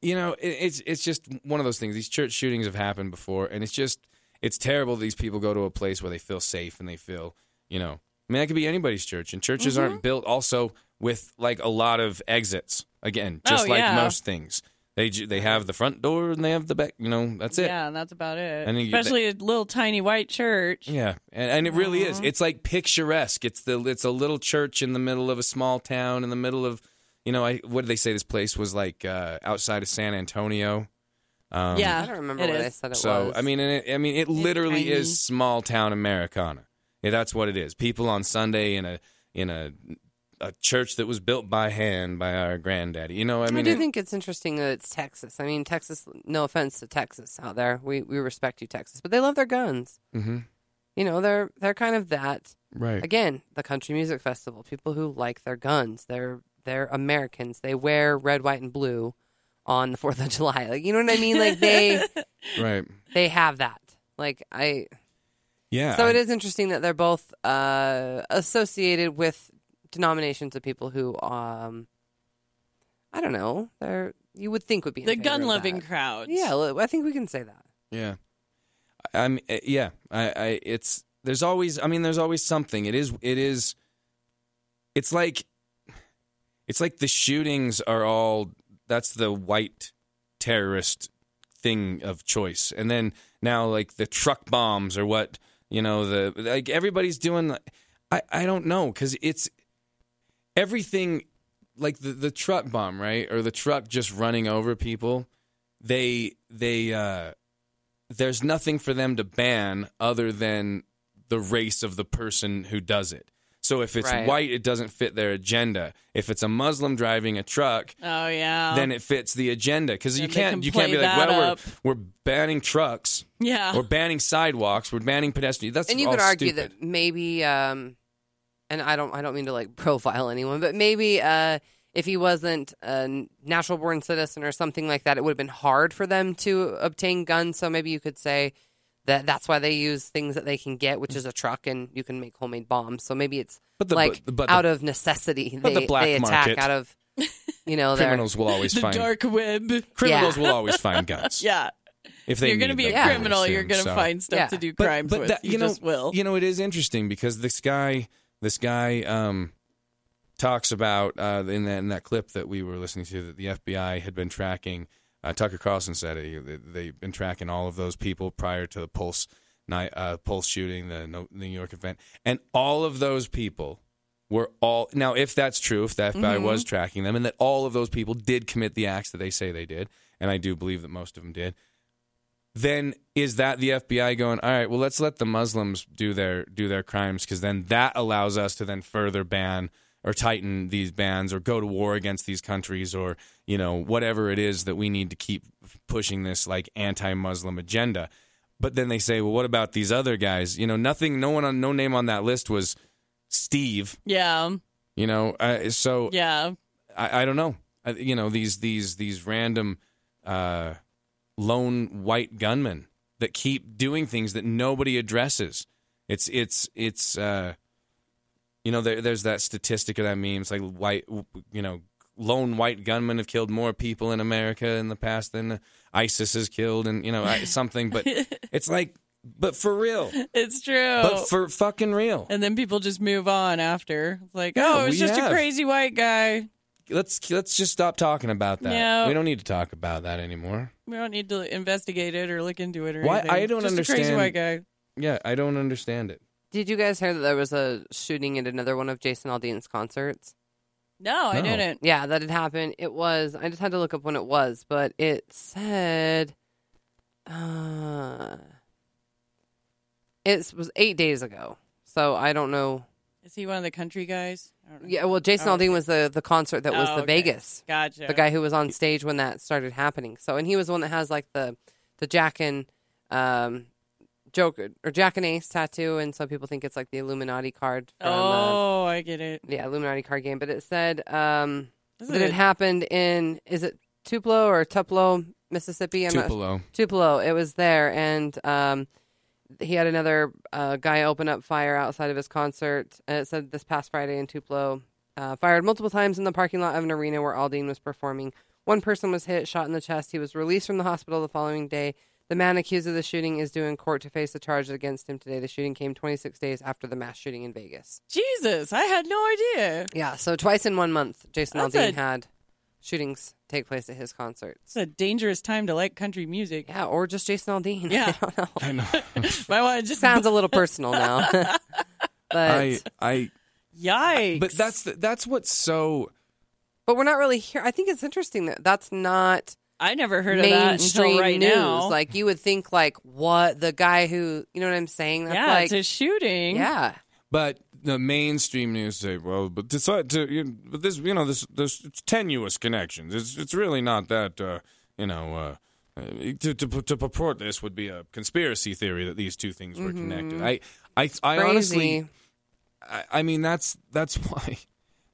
you know, it, it's it's just one of those things. These church shootings have happened before, and it's just it's terrible. These people go to a place where they feel safe and they feel, you know, I mean, that could be anybody's church, and churches Mm-hmm. aren't built also with like a lot of exits. Again, just Oh, like yeah. most things, they they have the front door and they have the back. You know, that's it. Yeah, and that's about it. And you- Especially a little tiny white church. Yeah, and, and it really is. It's like picturesque. It's the it's a little church in the middle of a small town in the middle of, you know, I what did they say this place was like uh, outside of San Antonio. Um, yeah, I don't remember it what is. I said it So was. I mean, and it, I mean, it literally is small town Americana. Yeah, that's what it is. People on Sunday in a in a a church that was built by hand by our granddaddy. You know, I mean, I, do it- think it's interesting that it's Texas. I mean, Texas. No offense to Texas out there, we we respect you, Texas, but they love their guns. Mhm. You know, they're they're kind of that. right. Again, the country music festival. People who like their guns. They're they're Americans. They wear red, white, and blue on the Fourth of July. Like you know what I mean? Like they right. they have that. Like I. Yeah. So I- it is interesting that they're both uh, associated with denominations of people who, um, I don't know, they're you would think would be in The gun loving crowd. Yeah, I think we can say that. Yeah, I- I'm. uh, Yeah, I, I. It's there's always. I mean, there's always something. It is. It is. It's like. It's like the shootings are all. That's the white terrorist thing of choice, and then now like the truck bombs or what you know the like everybody's doing. I I don't know because it's everything like the the truck bomb right or the truck just running over people. They they uh there's nothing for them to ban other than the race of the person who does it. So if it's Right. white, it doesn't fit their agenda. If it's a Muslim driving a truck, Oh yeah. then it fits the agenda because you can't can you can't be play like, well, up. we're we're banning trucks, yeah. we're banning sidewalks, we're banning pedestrians. That's and you all could argue stupid. that maybe, um, and I don't, I don't mean to like profile anyone, but maybe uh, if he wasn't a natural born citizen or something like that, it would have been hard for them to obtain guns. So maybe you could say that that's why they use things that they can get, which is a truck, and you can make homemade bombs. So maybe it's But the- like but- but the- out of necessity but the they, black they attack market- out of, you know, their criminals will always the find dark web. criminals Yeah. will always find guns. Yeah. if they you're going to need be a them, I criminal. You're going to so. find stuff Yeah. to do But- crimes but with. that- you, you know, just will. You know, it is interesting because this guy, this guy, um, talks about uh, in that in that clip that we were listening to that the FBI had been tracking. Uh, Tucker Carlson said it, they- they've been tracking all of those people prior to the Pulse night, uh, Pulse shooting, the New York event, and all of those people were all now. If that's true, if the FBI was tracking them, and that all of those people did commit the acts that they say they did, and I do believe that most of them did then is that the FBI going all right well let's let the Muslims do their do their crimes because then that allows us to then further ban or tighten these bans or go to war against these countries or you know whatever it is that we need to keep pushing this like anti-Muslim agenda but then they say well what about these other guys you know nothing no one on no name on that list was Steve yeah. you know uh, so Yeah. I, I don't know. I, you know these these these random uh, lone white gunmen that keep doing things that nobody addresses. It's it's it's uh, you know there, there's that statistic of that meme. It's like white you know lone white gunmen have killed more people in America in the past than ISIS has killed, and you know something. But it's like, but for real, It's true. but for fucking real. and then people just move on after. It's like, Yeah, oh, it's we just have. a crazy white guy. Let's let's just stop talking about that. Yeah. We don't need to talk about that anymore. We don't need to investigate it or look into it or Why- anything. I don't just A crazy white guy. Yeah, I don't understand it. Did you guys hear that there was a shooting at another one of Jason Aldean's concerts? No, I No. didn't. Yeah, that had happened. It was. I just had to look up when it was, but it said. Uh, it was eight days ago. So I don't know. Is he one of the country guys? I don't know. Yeah, well, Jason Oh, Aldean was the the concert that was Oh, the okay. Vegas. Gotcha. the guy who was on stage when that started happening. So, and he was the one that has like the the Jack and um, Joker or Jack and Ace tattoo, and some people think it's like the Illuminati card. From, uh, Oh, I get it. yeah, Illuminati card game. But it said um, This that is it happened in is it Tupelo or Tupelo, Mississippi? I'm not- Tupelo. Tupelo. It was there, and um, he had another uh, guy open up fire outside of his concert. And it said this past Friday in Tupelo, uh, fired multiple times in the parking lot of an arena where Aldean was performing. One person was hit, shot in the chest. He was released from the hospital the following day. The man accused of the shooting is due in court to face the charges against him today. The shooting came 26 days after the mass shooting in Vegas. Jesus, I had no idea. Yeah, so twice in one month, Jason That's Aldean a- had shootings take place at his concerts. It's a dangerous time to like country music. Yeah, or just Jason Aldean. Yeah. I don't know. I know. Might want to just sounds a little personal now. but I I yikes. but that's the, that's what's so but we're not really here. I think it's interesting that that's not I never heard of that mainstream until right news. now. Like you would think, like what the guy who you know what I'm saying? That's yeah, like it's a shooting. yeah. But the mainstream news say, well, but decide to, you but this, you know, this, this it's tenuous connections. It's, it's really not that, uh, you know, uh, uh, to, to to purport this would be a conspiracy theory that these two things were connected. I, I, I honestly, I, I mean, that's that's why,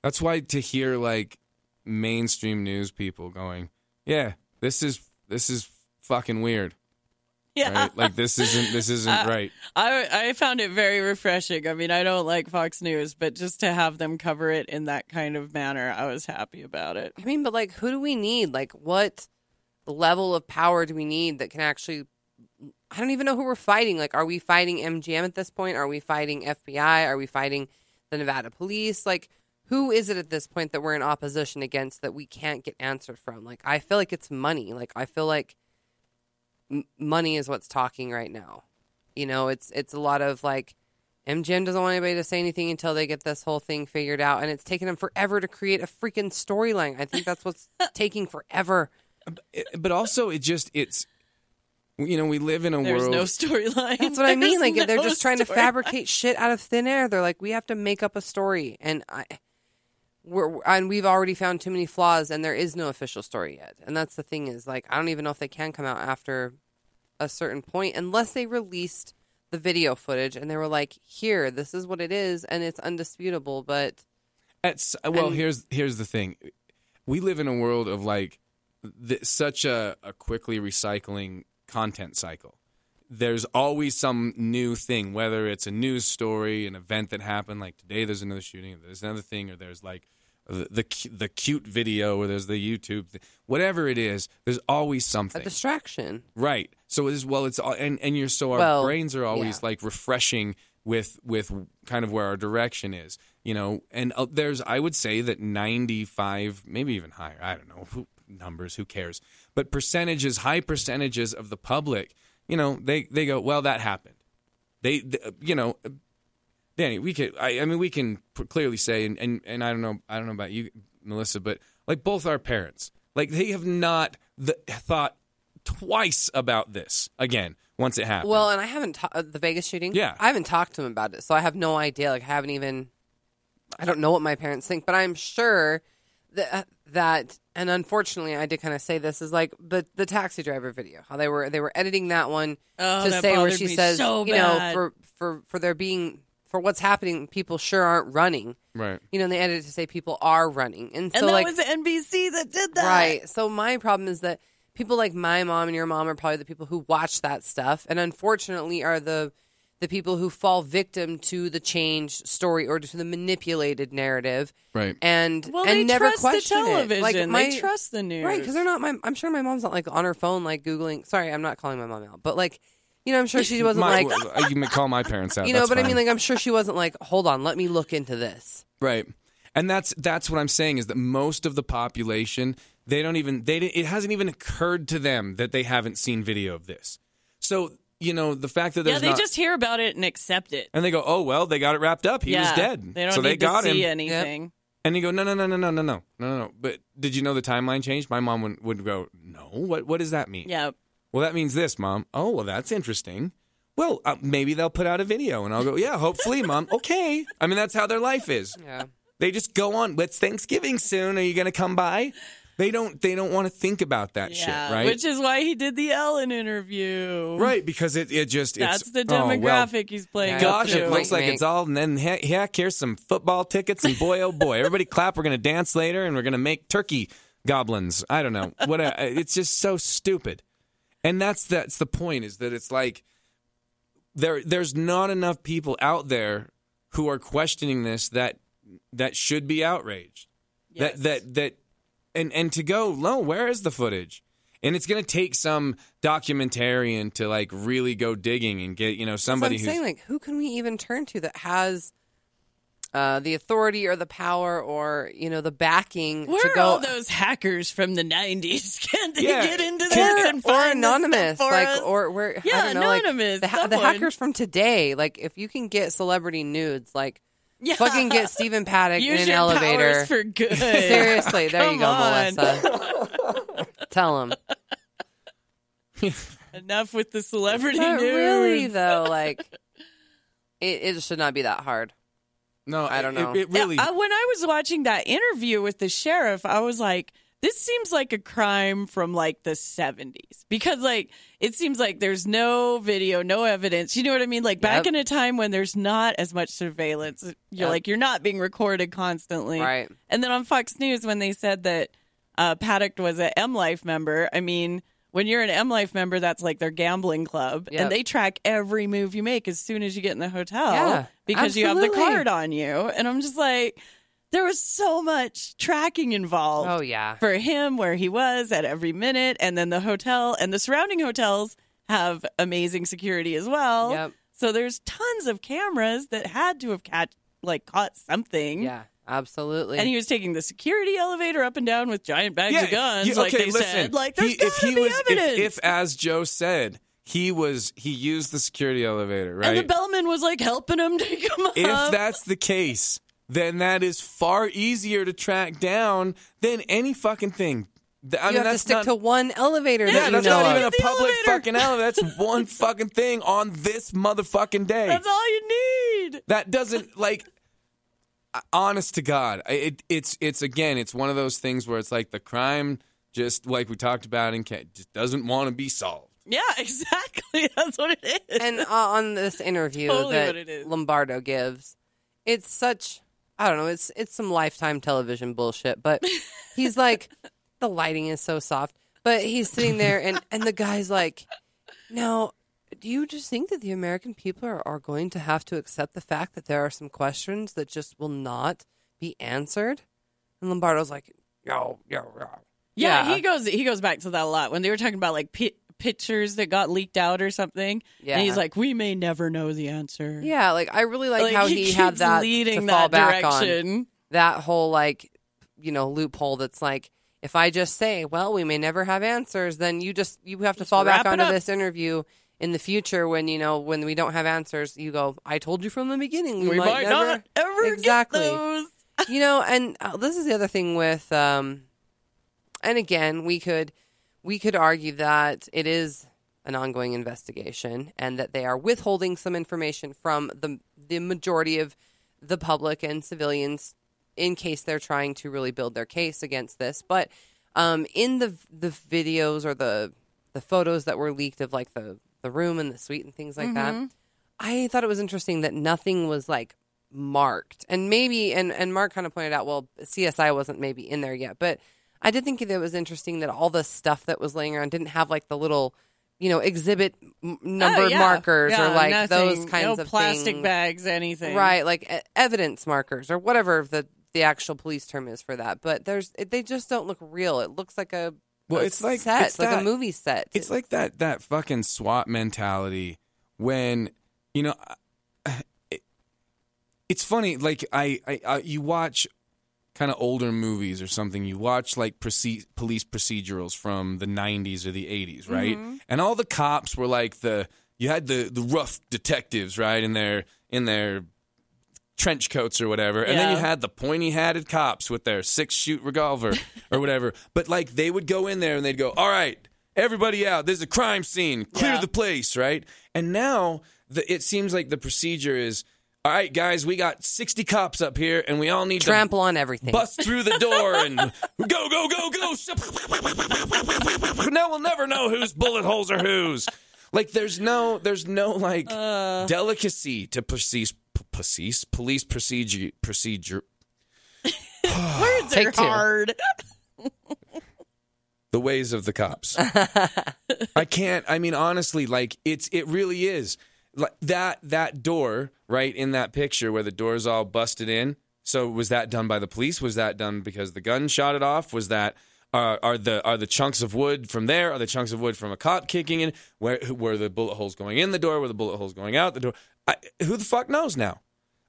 that's why to hear like mainstream news people going, yeah, this is this is fucking weird, Yeah. right? Like this isn't this isn't right. I I found it very refreshing. I mean, I don't like Fox News, but just to have them cover it in that kind of manner, I was happy about it. I mean, but like, who do we need? Like, what level of power do we need that can actually? I don't even know who we're fighting. Like, are we fighting MGM at this point? Are we fighting FBI? Are we fighting the Nevada police? Like, who is it at this point that we're in opposition against that we can't get answered from? Like, I feel like it's money. Like, I feel like m- money is what's talking right now. You know, it's it's a lot of like MGM doesn't want anybody to say anything until they get this whole thing figured out, and it's taken them forever to create a freaking storyline. I think that's what's taking forever. Eh, but also it just it's you know we live in a There's world no storyline. That's what I mean. There's Like they're just trying to storyline. fabricate shit out of thin air. They're like, we have to make up a story, and I, we're and we've already found too many flaws, and there is no official story yet. And that's the thing is, like, I don't even know if they can come out after a certain point unless they released the video footage and they were like, here, this is what it is, and it's undisputable. But It's, well, And- here's here's the thing. We live in a world of like th- such a, a quickly recycling content cycle. There's always some new thing, whether it's a news story, an event that happened, like today there's another shooting, there's another thing, or there's like the the, the cute video, or there's the YouTube, whatever it is. There's always something a distraction. Right. So as well, it's all, and and you're so our Well, brains are always yeah. like refreshing with with kind of where our direction is, you know. And uh, there's I would say that 95, maybe even higher. I don't know who, numbers. Who cares? But percentages, high percentages of the public, you know, they they go, well, that happened. They, th you know. Danny, we could. I, I mean, we can p- clearly say, and, and and I don't know, I don't know about you, Melissa, but like both our parents, like they have not the, thought twice about this again once it happened. Well, and I haven't ta- uh, the Vegas shooting. Yeah. I haven't talked to him about it, so I have no idea. Like, I haven't even. I don't know what my parents think, but I'm sure that uh, that, and unfortunately, I did kind of say this is like the the taxi driver video. How they were they were editing that one Oh, to that say where she says, so you know, for for for there being for what's happening, people sure aren't running. right. You know, and they edited to say people are running, and so And that like was NBC that did that. Right. So my problem is that people like my mom and your mom are probably the people who watch that stuff, and unfortunately are the the people who fall victim to the changed story or to the manipulated narrative. Right. And Well, and they never trust the question television. It. Like They my, trust the news. Right, because they're not. My, I'm sure my mom's not like on her phone, like googling. Sorry, I'm not calling my mom out, but like, you know, I'm sure she wasn't My, like, uh, you can call my parents out. you know. that's But I mean, like, I'm sure she wasn't like, hold on, let me look into this. Right. And that's that's what I'm saying is that most of the population they don't even they it hasn't even occurred to them that they haven't seen video of this. So you know, the fact that Yeah, there's they not, just hear about it and accept it. and they go, oh well, they got it wrapped up. He yeah, was dead, They don't so need they got to see him. anything. And you go, no, no, no, no, no, no, no, no, no, no. But did you know the timeline changed? My mom would, would go, no. What what does that mean? Yeah. Well, that means this, mom. Oh, well, that's interesting. Well, uh, maybe they'll put out a video, and I'll go, yeah, hopefully, mom. Okay. I mean, that's how their life is. Yeah. They just go on. It's Thanksgiving soon. Are you going to come by? They don't. They don't want to think about that Yeah, shit, right? which is why he did the Ellen interview. right, because it it just That's it's, the oh, well, demographic he's playing. Gosh, to. it looks like it's all, and then heck, heck, here's some football tickets, and boy, oh boy, everybody clap. We're gonna dance later, and we're gonna make turkey goblins. I don't know what. It's just so stupid, and that's that's the point. Is that it's like there there's not enough people out there who are questioning this that that should be outraged. Yes. That that that, and and to go, no, where is the footage? And it's going to take some documentarian to like really go digging and get you know somebody so I'm who's saying, like, who can we even turn to that has uh, the authority or the power or you know the backing Where to are go all those hackers from the '90s? Can they Yeah. get into Or- this and or find this anonymous, like us? or where Yeah, I don't know, like, anonymous, the, the hackers from today. Like, if you can get celebrity nudes, like Yeah. fucking get Stephen Paddock Use in an elevator. for good. Seriously, there you go, on. Melissa. Tell him. Enough with the celebrity Not news. really though. Like, it, it should not be that hard. No, I don't it- know. It, really, Yeah, I- when I was watching that interview with the sheriff, I was like, this seems like a crime from like the 70s because like it seems like there's no video, no evidence. You know what I mean? Like back Yep. in a time when there's not as much surveillance, you're Yep. like you're not being recorded constantly. Right. And then on Fox News when they said that uh, Paddock was a M Life member, I mean, when you're an M Life member, that's like their gambling club, Yep. and they track every move you make as soon as you get in the hotel Yeah, because you have the card on you. And I'm just like, there was so much tracking involved. Oh yeah. For him, where he was at every minute, and then the hotel and the surrounding hotels have amazing security as well. Yep. So there's tons of cameras that had to have catch like caught something. Yeah. Absolutely. And he was taking the security elevator up and down with giant bags of guns, yeah, like okay, they listen, said. Like there's he, gotta if he be was, evidence. If, as Joe said, he was he used the security elevator, right? and the bellman was like helping him to come up. if that's the case, then that is far easier to track down than any fucking thing. Th- I you mean, have to that's stick not, to one elevator yeah, that you that's know not even a public elevator. fucking elevator. That's one fucking thing on this motherfucking day. that's all you need. that doesn't like honest to god it, it's it's again it's one of those things where it's like the crime just like we talked about in Kent, just doesn't want to be solved Yeah, exactly. That's what it is. and uh, on this interview Totally that what it is. Lombardo gives, it's such I don't know, it's it's some lifetime television bullshit, but he's like the lighting is so soft, but he's sitting there and and the guy's like, "Now, do you just think that the American people are, are going to have to accept the fact that there are some questions that just will not be answered?" And Lombardo's like, "Yo, yo, yo." yeah, yeah. he goes he goes back to that a lot when they were talking about like pi- pictures that got leaked out or something. Yeah. and he's like, we may never know the answer. Yeah, like I really like, Like, how he he, had that leading to that fall back on. that whole like you know loophole that's like if I just say, well, we may never have answers, then you just you have to Just fall back onto up. this interview in the future when you know when we don't have answers. You go, I told you from the beginning, we, We might never not ever exactly. get those. you know, and uh, this is the other thing with, um, and again, we could we could argue that it is an ongoing investigation and that they are withholding some information from the the majority of the public and civilians in case they're trying to really build their case against this. But um, in the the videos or the the photos that were leaked of like the the room and the suite and things like that, mm-hmm. I thought it was interesting that nothing was like marked. And maybe and and Mark kind of pointed out, well, CSI wasn't maybe in there yet, but I did think that it was interesting that all the stuff that was laying around didn't have like the little, you know, exhibit m- oh, numbered Oh, yeah. markers Yeah, or like nothing. those kinds no of plastic things. bags, anything. Right, like e- evidence markers or whatever the the actual police term is for that. But there's it, they just don't look real. It looks like a Well, it's like- set, it's like that- a movie set. It's like that that fucking SWAT mentality when you know. It, it's funny, like I, I, I you watch kind of older movies or something. You watch like proce- police procedurals from the '90s or the '80s, right? Mm-hmm. And all the cops were like the you had the the rough detectives, right, in their in their trench coats or whatever, and then you had the pointy hatted cops with their six shoot revolver or whatever. But like they would go in there and they'd go, "All right, everybody out. There's a crime scene. Clear Yeah. the place." Right, and now the, it seems like the procedure is. All right, guys, we got 60 cops up here, and we all need Trample to on everything. bust through the door and go, go, go, go. Now we'll never know whose bullet holes are whose. Like, there's no, there's no like Uh. delicacy to police, p- police, police procedure, procedure. Words Take are two. hard. the ways of the cops. I can't. I mean, honestly, like it's it really is like that that door right in that picture where the door's all busted in. So was that done by the police? Was that done because the gun shot it off? Was that uh, are the are the chunks of wood from there? Are the chunks of wood from a cop kicking in? Where were the bullet holes going in the door? Were the bullet holes going out the door? I, who the fuck knows now?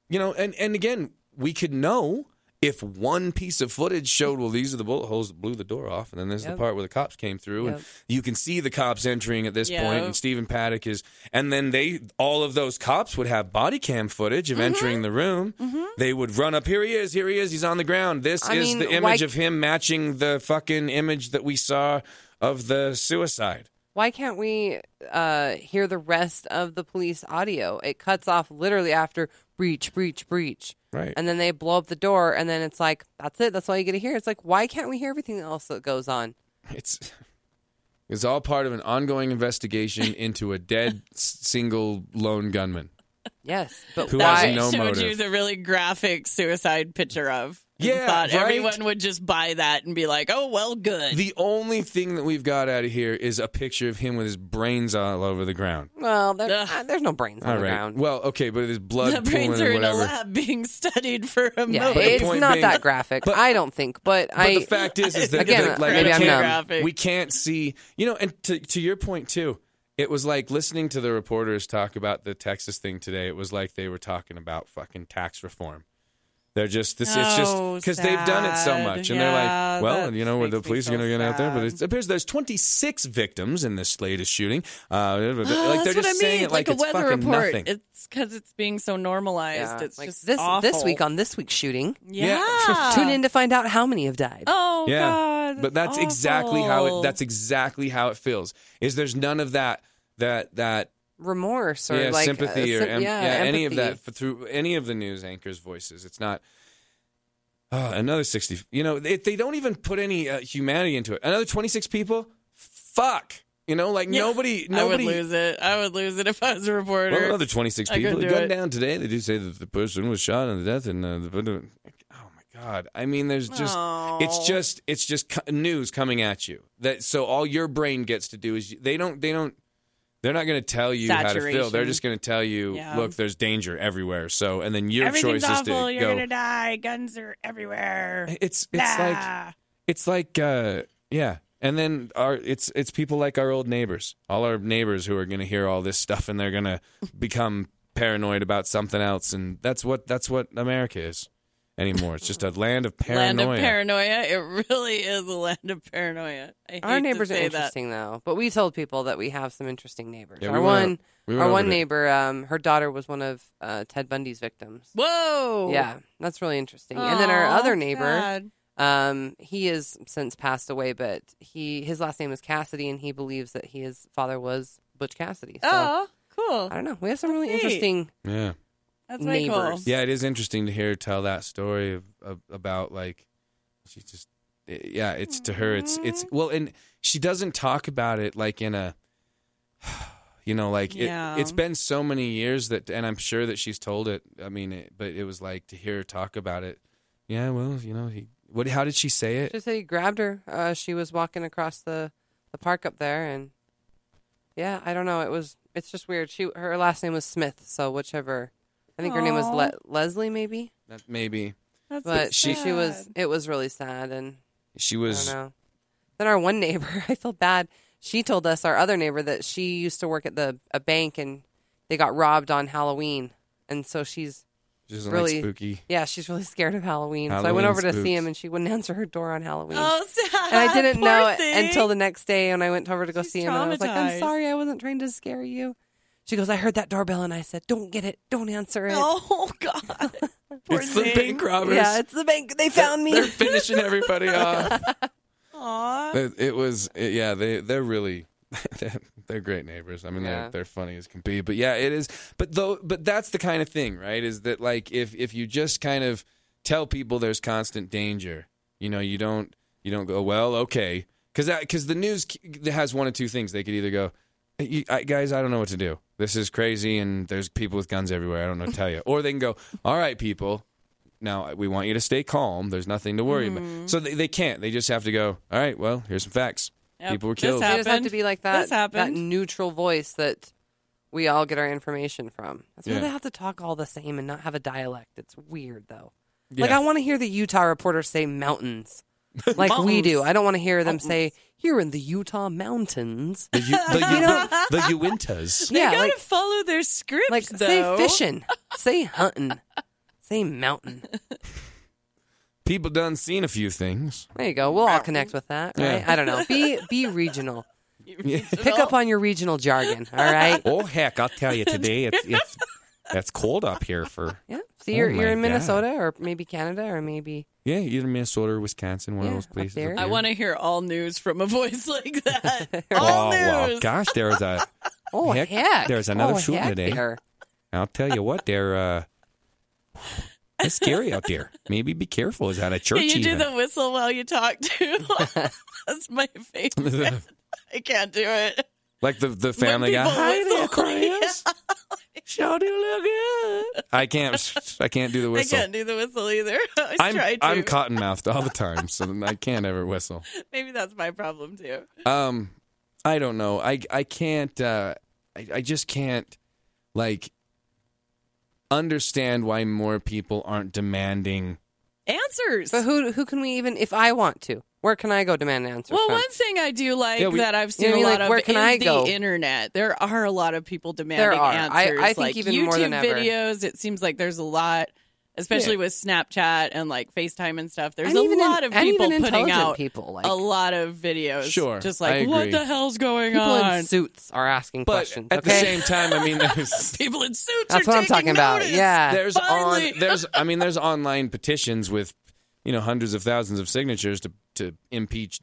You know, and and again, we could know if one piece of footage showed, well, these are the bullet holes that blew the door off, and then there's Yep. the part where the cops came through, and you can see the cops entering at this Yeah. point, and Stephen Paddock is, and then they, all of those cops would have body cam footage Mm-hmm. of entering the room. They would run up, here he is, here he is, he's on the ground. This I is mean, the why- image of him matching the fucking image that we saw of the suicide. Why can't we uh, hear the rest of the police audio? It cuts off literally after breach, breach, breach. Right. And then they blow up the door, and then it's like, that's it. That's all you get to hear. It's like, why can't we hear everything else that goes on? It's it's all part of an ongoing investigation into a dead single lone gunman. Yes. But Who why? has no showed motive. you the really graphic suicide picture of. And Yeah, thought right? everyone would just buy that and be like, "Oh well, good." The only thing that we've got out of here is a picture of him with his brains all over the ground. well, there, uh, there's no brains on All the ground. Well, okay, but his blood the brains are and in a lab being studied for a yeah, moment. It's not being- that graphic. but- I don't think. But, But I. the fact is, is that Again, that, like maybe we I'm can't, numb. We can't see, you know. And to to your point too, it was like listening to the reporters talk about the Texas thing today. It was like they were talking about fucking tax reform. They're just this. it's just Oh, because they've done it so much, and Yeah, they're like, well, you know, makes the me police are going to get out there, but it appears there's 26 victims in this latest shooting. Uh, like they're That's just what I saying mean. it like, a it's weather fucking report. nothing. It's because it's being so normalized. yeah, It's like just this awful. this week on this week's shooting. Yeah. Tune in to find out how many have died. Oh yeah, God, but that's exactly how it. That's exactly how it feels. Is there's none of that that that Remorse or yeah, like sympathy uh, or em- yeah, yeah, any of that f- through any of the news anchors' voices. It's not oh, another sixty. You know, they, they don't even put any uh, humanity into it. Another twenty six people. Fuck. You know, like Yeah. nobody, I would nobody. lose it. I would lose it if I was a reporter. Well, another 26 I people couldn't do gunned down today. They do say that the person was shot in the death, and uh, the, oh my god! I mean, there's just it's just it's just news coming at you. That so all your brain gets to do is they don't they don't they're not going to tell you how to feel. They're just going to tell you, Yeah. look, there's danger everywhere. So and then your choice is to You're go. gonna die. Guns are everywhere. It's it's like it's like uh yeah and then our it's it's people like our old neighbors all our neighbors who are going to hear all this stuff and they're going to become paranoid about something else and that's what that's what america is anymore it's just a land of paranoia. land of paranoia. It really is a land of paranoia. I hate Our to neighbors are say that. interesting though, but we told people that we have some interesting neighbors. Yeah, we our went we went our one neighbor, um, her daughter was one of uh, Ted Bundy's victims. Whoa. Yeah, that's really interesting. and then our other neighbor, um, he has since passed away, but he his last name is Cassidy, and he believes that he, his father was Butch Cassidy. So Oh, cool. I don't know. We have some really neat. interesting. yeah That's way cool. yeah it is interesting to hear her tell that story of, of about like she just yeah it's to her it's it's well and she doesn't talk about it like in a you know like Yeah. it, it's been so many years that and i'm sure that she's told it i mean it, but it was like to hear her talk about it yeah well you know he what how did she say it She said he grabbed her. Uh, she was walking across the the park up there, and yeah, I don't know. It was it's just weird. She her last name was Smith, so whichever. I think her name was Aw. Le- Leslie, maybe. that maybe That's But so she she was sad. it was really sad, and she I was don't know. Then our one neighbor, I felt bad. She told us our other neighbor that she used to work at the a bank and they got robbed on Halloween, and so she's she was really- like spooky yeah she's really scared of Halloween. so I Halloween went over to spooks. see him, and she wouldn't answer her door on Halloween. Oh, sad. and I didn't Poor know it thing. until the next day when I went over to go She's see him. And I was like, I'm traumatized. sorry, I wasn't trying to scare you. She goes, I heard that doorbell and I said, don't get it. Don't answer it. Oh God. Poor it's the bank robbers. yeah, it's the bank. They found me. They're finishing everybody off. Aw. It, it was, it- yeah. They they're really, they're, they're great neighbors. I mean, Yeah. they're they're funny as can be. But yeah, it is. But though, but that's the kind of thing, right? Is that like if if you just kind of tell people there's constant danger, you know, you don't you don't go well, okay, because because the news has one of two things. They could either go, I, guys, I don't know what to do. This is crazy, and there's people with guns everywhere. I don't know what to tell you. Or they can go, all right, people. Now we want you to stay calm. There's nothing to worry about. Hmm. So they, they can't. They just have to go. All right. Well, here's some facts. Yep, People were this killed. They just have to be like that. That neutral voice that we all get our information from. That's why Yeah. they have to talk all the same and not have a dialect. It's weird though. Like I want to hear the Utah reporters say mountains, like we do. I don't want to hear them say here in the Utah mountains. The, U- the, U- the Uintas. They yeah, gotta like follow their scripts. like though. say fishing, say hunting, say mountain. People done seen a few things. There you go. We'll all connect with that, right? Yeah. I don't know. Be be regional. Yeah. Pick up on your regional jargon. All right. Oh heck, I'll tell you today it's it's it's cold up here for Yeah. See, you're Oh you're my in God. Minnesota or maybe Canada or maybe Yeah, either Minnesota or Wisconsin, one Yeah, of those places. there. up I want to hear all news from a voice like that. Oh all well news. gosh, there's a oh Heck, heck, there's another oh, shooting today. there. I'll tell you what, they're uh it's scary out there. Maybe be careful. Is that a church Can you do the whistle while you talk too? That's my favorite. I can't do it. like the the Family Guy. people Hi there, whistle. Chris. Sure do look good. I can't. I can't do the whistle. I can't do the whistle either. I always I'm. I'm cotton mouthed all the time, so I can't ever whistle. Maybe that's my problem too. Um, I don't know. I I can't. Uh, I I just can't like understand why more people aren't demanding. Answers. But who who can we even if I want to? Where can I go demand answers Well, from? one thing I do like Yeah, we- that I've seen You know a what I mean? lot Like, of where can is I the internet. There are a lot of people demanding There are. I- answers. I think like even YouTube more than ever. videos. It seems like there's a lot, especially Yeah. with Snapchat and like FaceTime and stuff. There's And a even in- lot of people putting out people, like- a lot of videos. Sure, just like what the hell's going People on? in suits are asking But questions. at okay, the same time, I mean, there's people in suits. that's are what I'm taking talking about. Yeah, there's Finally. on there's I mean there's online petitions with you know hundreds of thousands of signatures to to impeach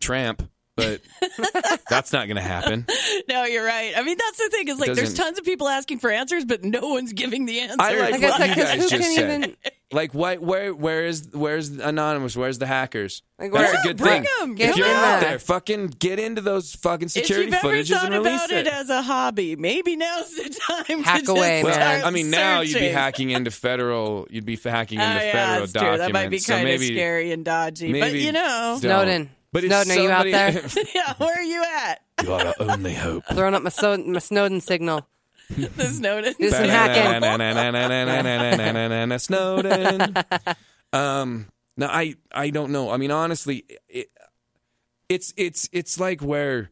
Trump, but that's not going to happen. No, you're right. I mean, that's the thing. Is like there's tons of people asking for answers, but no one's giving the answers. I like like what I you guys who just can said. even Like, why, where, where is, where's anonymous? Where's the hackers? Like, That's where- a good bring thing. 'em. If Get you're them out there. there, fucking get into those fucking security if security you've ever footages thought and release about it. it. as a hobby, maybe now's the time Hack to away, just man. start I mean, now you'd be hacking into federal. You'd be hacking Oh, into yeah, federal that's true. documents. That might be so kind of maybe, scary and dodgy, but you know, don't. Snowden. But if Snowden, are you out there? yeah. Where are you at? you gotta only hope. throwing up my, so- my Snowden signal. The Snowden. Do some hacking. Snowden. Um, no, I I don't know. I mean, honestly, it, it's it's it's like where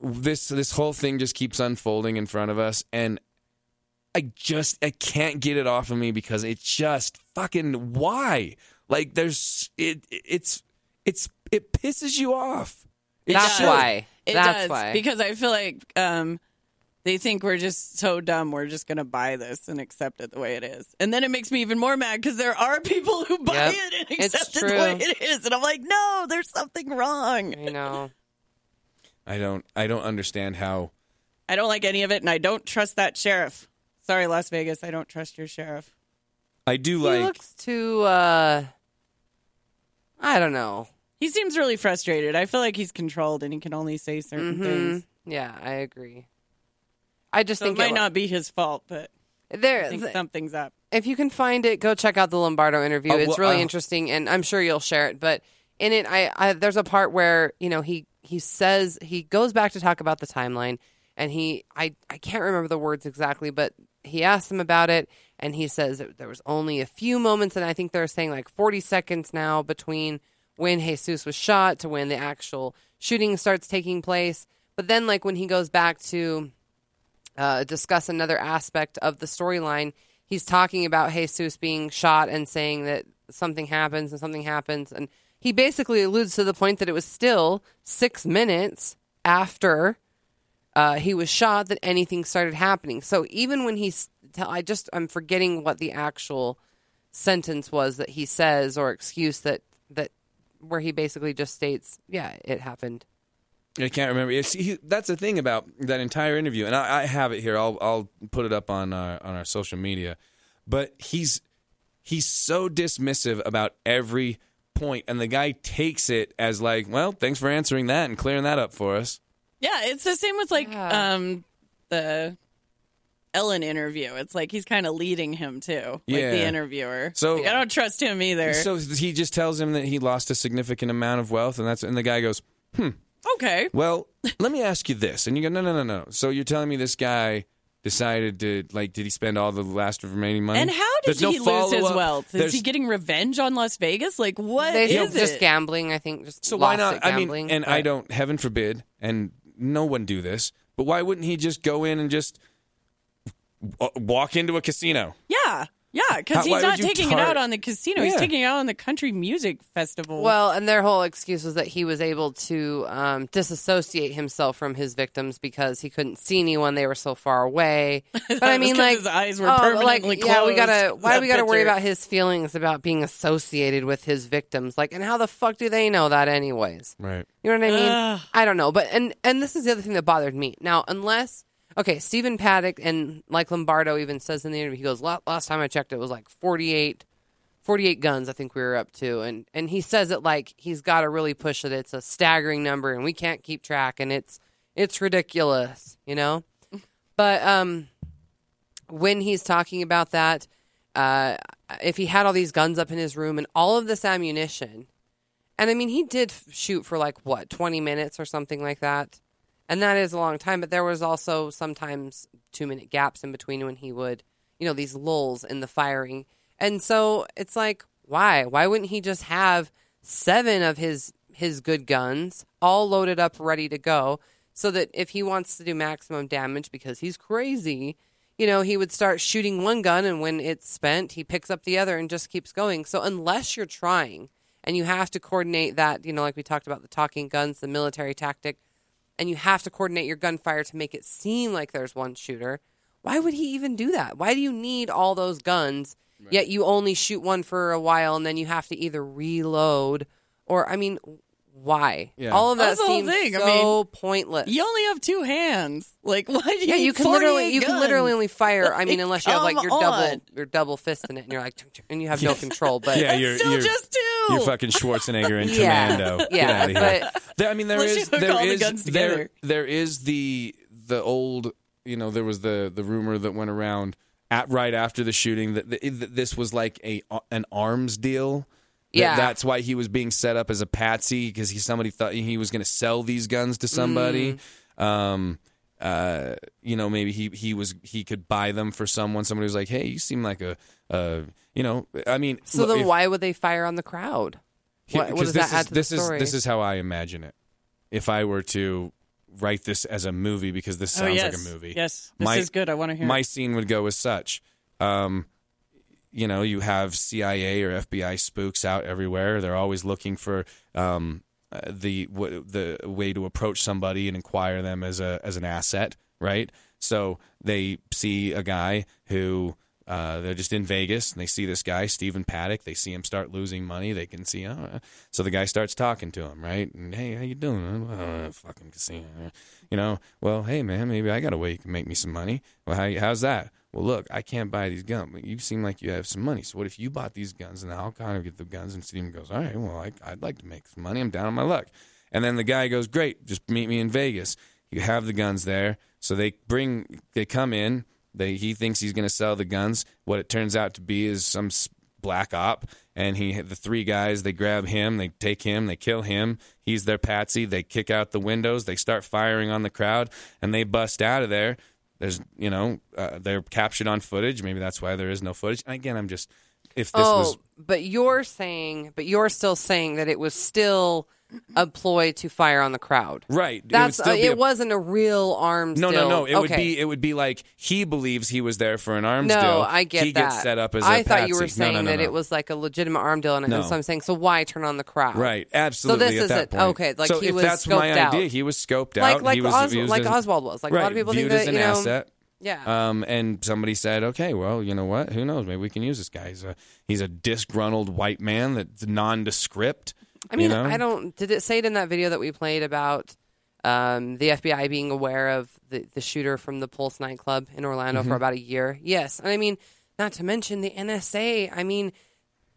this this whole thing just keeps unfolding in front of us, and I just I can't get it off of me because it's just fucking why. Like, there's it it's it's it pisses you off. It That's should. why. It That's does why. because I feel like um, they think we're just so dumb. We're just going to buy this and accept it the way it is, and then it makes me even more mad because there are people who buy Yep. it and It's accept it the way it is, and I'm like, no, there's something wrong. you know. I don't I don't understand how. I don't like any of it, and I don't trust that sheriff. Sorry, Las Vegas, I don't trust your sheriff. I do He like. looks too. uh I don't know. He seems really frustrated. I feel like he's controlled and he can only say certain Mhm. things. Yeah, I agree. I just So it think might it, not be his fault, but there. I think th- something's up. if you can find it, go check out the Lombardo interview. Oh, it's well, really uh, interesting, and I'm sure you'll share it. But in it, I, I there's a part where you know he he says he goes back to talk about the timeline, and he I I can't remember the words exactly, but he asks him about it, and he says that there was only a few moments, and I think they're saying like 40 seconds now between when Jesus was shot to when the actual shooting starts taking place. But then, like when he goes back to uh, discuss another aspect of the storyline. He's talking about Jesus being shot and saying that something happens and something happens. And he basically alludes to the point that it was still six minutes after uh, he was shot that anything started happening. So even when he's, I just I'm forgetting what the actual sentence was that he says or excuse that that where he basically just states, yeah, it happened. I can't remember. It's, he, that's the thing about that entire interview, and I, I have it here. I'll I'll put it up on our, on our social media. But he's he's so dismissive about every point, and the guy takes it as like, well, thanks for answering that and clearing that up for us. Yeah, it's the same with like Yeah. um the Ellen interview. It's like he's kind of leading him too, like Yeah. the interviewer. So- Like, I don't trust him either. So he just tells him that he lost a significant amount of wealth, and that's and the guy goes, "Hmm, okay, Well, let me ask you this. And you go, no, no, no, no. So you're telling me this guy decided to, like, did he spend all the last remaining money? and how did There's no he lose his follow-up. wealth? Is There's- he getting revenge on Las Vegas? Like what They is just it? gambling, I think. Just So why not? at I mean, gambling, and I don't, heaven forbid, and no one do this, but why wouldn't he just go in and just w- walk into a casino? Yeah, yeah, because he's not would you taking it out on the casino. He's taking it out on the country music festival. Well, and their whole excuse was that he was able to um, disassociate himself from his victims because he couldn't see anyone; they were so far away. But I mean, like his eyes were oh, permanently like, Yeah, we gotta. Why do we gotta worry about his feelings about being associated with his victims? Like, and how the fuck do they know that, anyways? Right. You know what I mean? Ugh. I don't know, but and and this is the other thing that bothered me. Now, unless okay, Stephen Paddock and like Lombardo even says in the interview, he goes, "Last time I checked, it was like 48, 48 guns. I think we were up to." And and he says it like he's got to really push it. It's a staggering number, and we can't keep track, and it's it's ridiculous, you know. But um, when he's talking about that, uh, if he had all these guns up in his room and all of this ammunition, and I mean, he did shoot for like what, 20 minutes or something like that. And that is a long time, but there was also sometimes two minute gaps in between when he would, you know, these lulls in the firing. And so it's like, why? Why wouldn't he just have seven of his his good guns all loaded up, ready to go, so that if he wants to do maximum damage because he's crazy, you know, he would start shooting one gun and when it's spent, he picks up the other and just keeps going. So unless you're trying and you have to coordinate that, you know, like we talked about the talking guns, the military tactic, and you have to coordinate your gunfire to make it seem like there's one shooter, why would he even do that? Why do you need all those guns, yet you only shoot one for a while and then you have to either reload or, I mean, why? Yeah. All of that That's the seems thing. I so pointless. you only have two hands. Like why do you Yeah, you can literally 48 you can literally only fire. I mean, unless you have like come your double on. your double fisting it, and you're like, tung, tung, and you have no control. But Yeah, you're still you're, just two. you're fucking Schwarzenegger and Yeah. Commando. Get Yeah, outta here. but- There- I mean, there Unless you is hook there all the is- guns there together. there is the the old you know there was the the rumor that went around at right after the shooting that, that that this was like a an arms deal. That- Yeah. that's why he was being set up as a patsy because he somebody thought he was going to sell these guns to somebody. Mm. Um, uh, you know, maybe he he was he could buy them for someone. Somebody was like, "Hey, you seem like a, uh, you know, I mean." so look, then if- why would they fire on the crowd? here- What, what 'cause does this that add is, to this the story? is this is how I imagine it. If I were to write this as a movie, because this Oh, sounds yes. like a movie. Yes, this My- is good. I want to hear. My it. scene would go as such. Um, you know, you have CIA or FBI spooks out everywhere. They're always looking for um, uh, the w- the way to approach somebody and inquire them as a as an asset, right? So they see a guy who uh, they're just in Vegas and they see this guy Stephen Paddock. They see him start losing money. They can see, oh, so the guy starts talking to him, right? And hey, how you doing? Oh, fucking casino, you know. Well, hey man, maybe I got a way you can make me some money. Well, how, how's that? Well, look, I can't buy these guns, but you seem like you have some money. So what if you bought these guns and I'll kind of get the guns? And Steven goes, all right, well, I, I'd like to make some money. I'm down on my luck. And then the guy goes, great, just meet me in Vegas. You have the guns there. So they bring, they come in. They he thinks he's going to sell the guns. What it turns out to be is some black op, and he the three guys they grab him, they take him, they kill him. He's their patsy. They kick out the windows. They start firing on the crowd, and they bust out of there. There's you know uh, they're captured on footage. Maybe that's why there is no footage. And again, I'm just if this oh, was but you're saying, but you're still saying that it was still a ploy to fire on the crowd. Right. It That's still uh, it a- wasn't a real arms No, deal. no, no. It would be it would be like he believes he was there for an arms no, deal. I get he that. gets set up as a I thought you were patsy. Saying no, no, that it was like a legitimate arm deal, and No. so I'm saying, so why turn on the crowd? Right, absolutely. So this is it. point. Okay, like so he if was that's my out. idea, he was scoped Like out. like he was, Os- he was like Oswald was. Like right, a lot of people viewed think as that an you know. asset. Yeah. Um, and somebody said, okay, well, you know what? Who knows? Maybe we can use this guy. He's a he's a disgruntled white man that's nondescript. I mean, you know? I don't. Did it say it in that video that we played about um, the FBI being aware of the, the shooter from the Pulse nightclub in Orlando Mm-hmm. for about a year? Yes, and I mean, not to mention the NSA. I mean,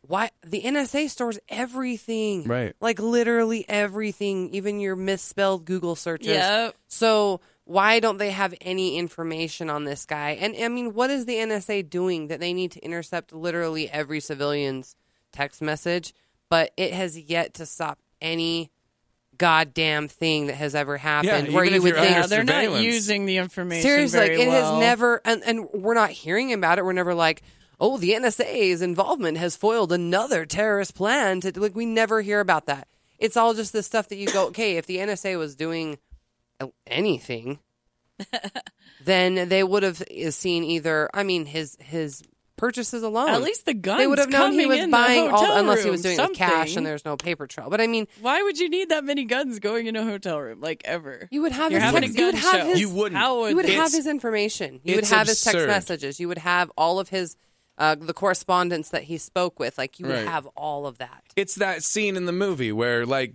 why the NSA stores everything, Right. Like literally everything, even your misspelled Google searches. Yep. So why don't they have any information on this guy? And I mean, what is the NSA doing that they need to intercept literally every civilian's text message? But it has yet to stop any goddamn thing that has ever happened. Yeah, where even you if would you're think they're not using the information. seriously, like it well. has never, and and we're not hearing about it. We're never like. Oh, the NSA's involvement has foiled another terrorist plan. To like, we never hear about that. It's all just the stuff that you go, okay. If the NSA was doing anything, then they would have seen either. I mean, his his purchases alone. At least the guns they would have known he was buying all, hotel unless he was doing it with cash and there's no paper trail. But I mean, Why would you need that many guns going in a hotel room? Like ever? you would have You're his text, a you would have show. his You wouldn't. How would you would have his information. You would it's have his text messages. You would have all of his uh, the correspondence that he spoke with. Like you would Right. have all of that. it's that scene in the movie where like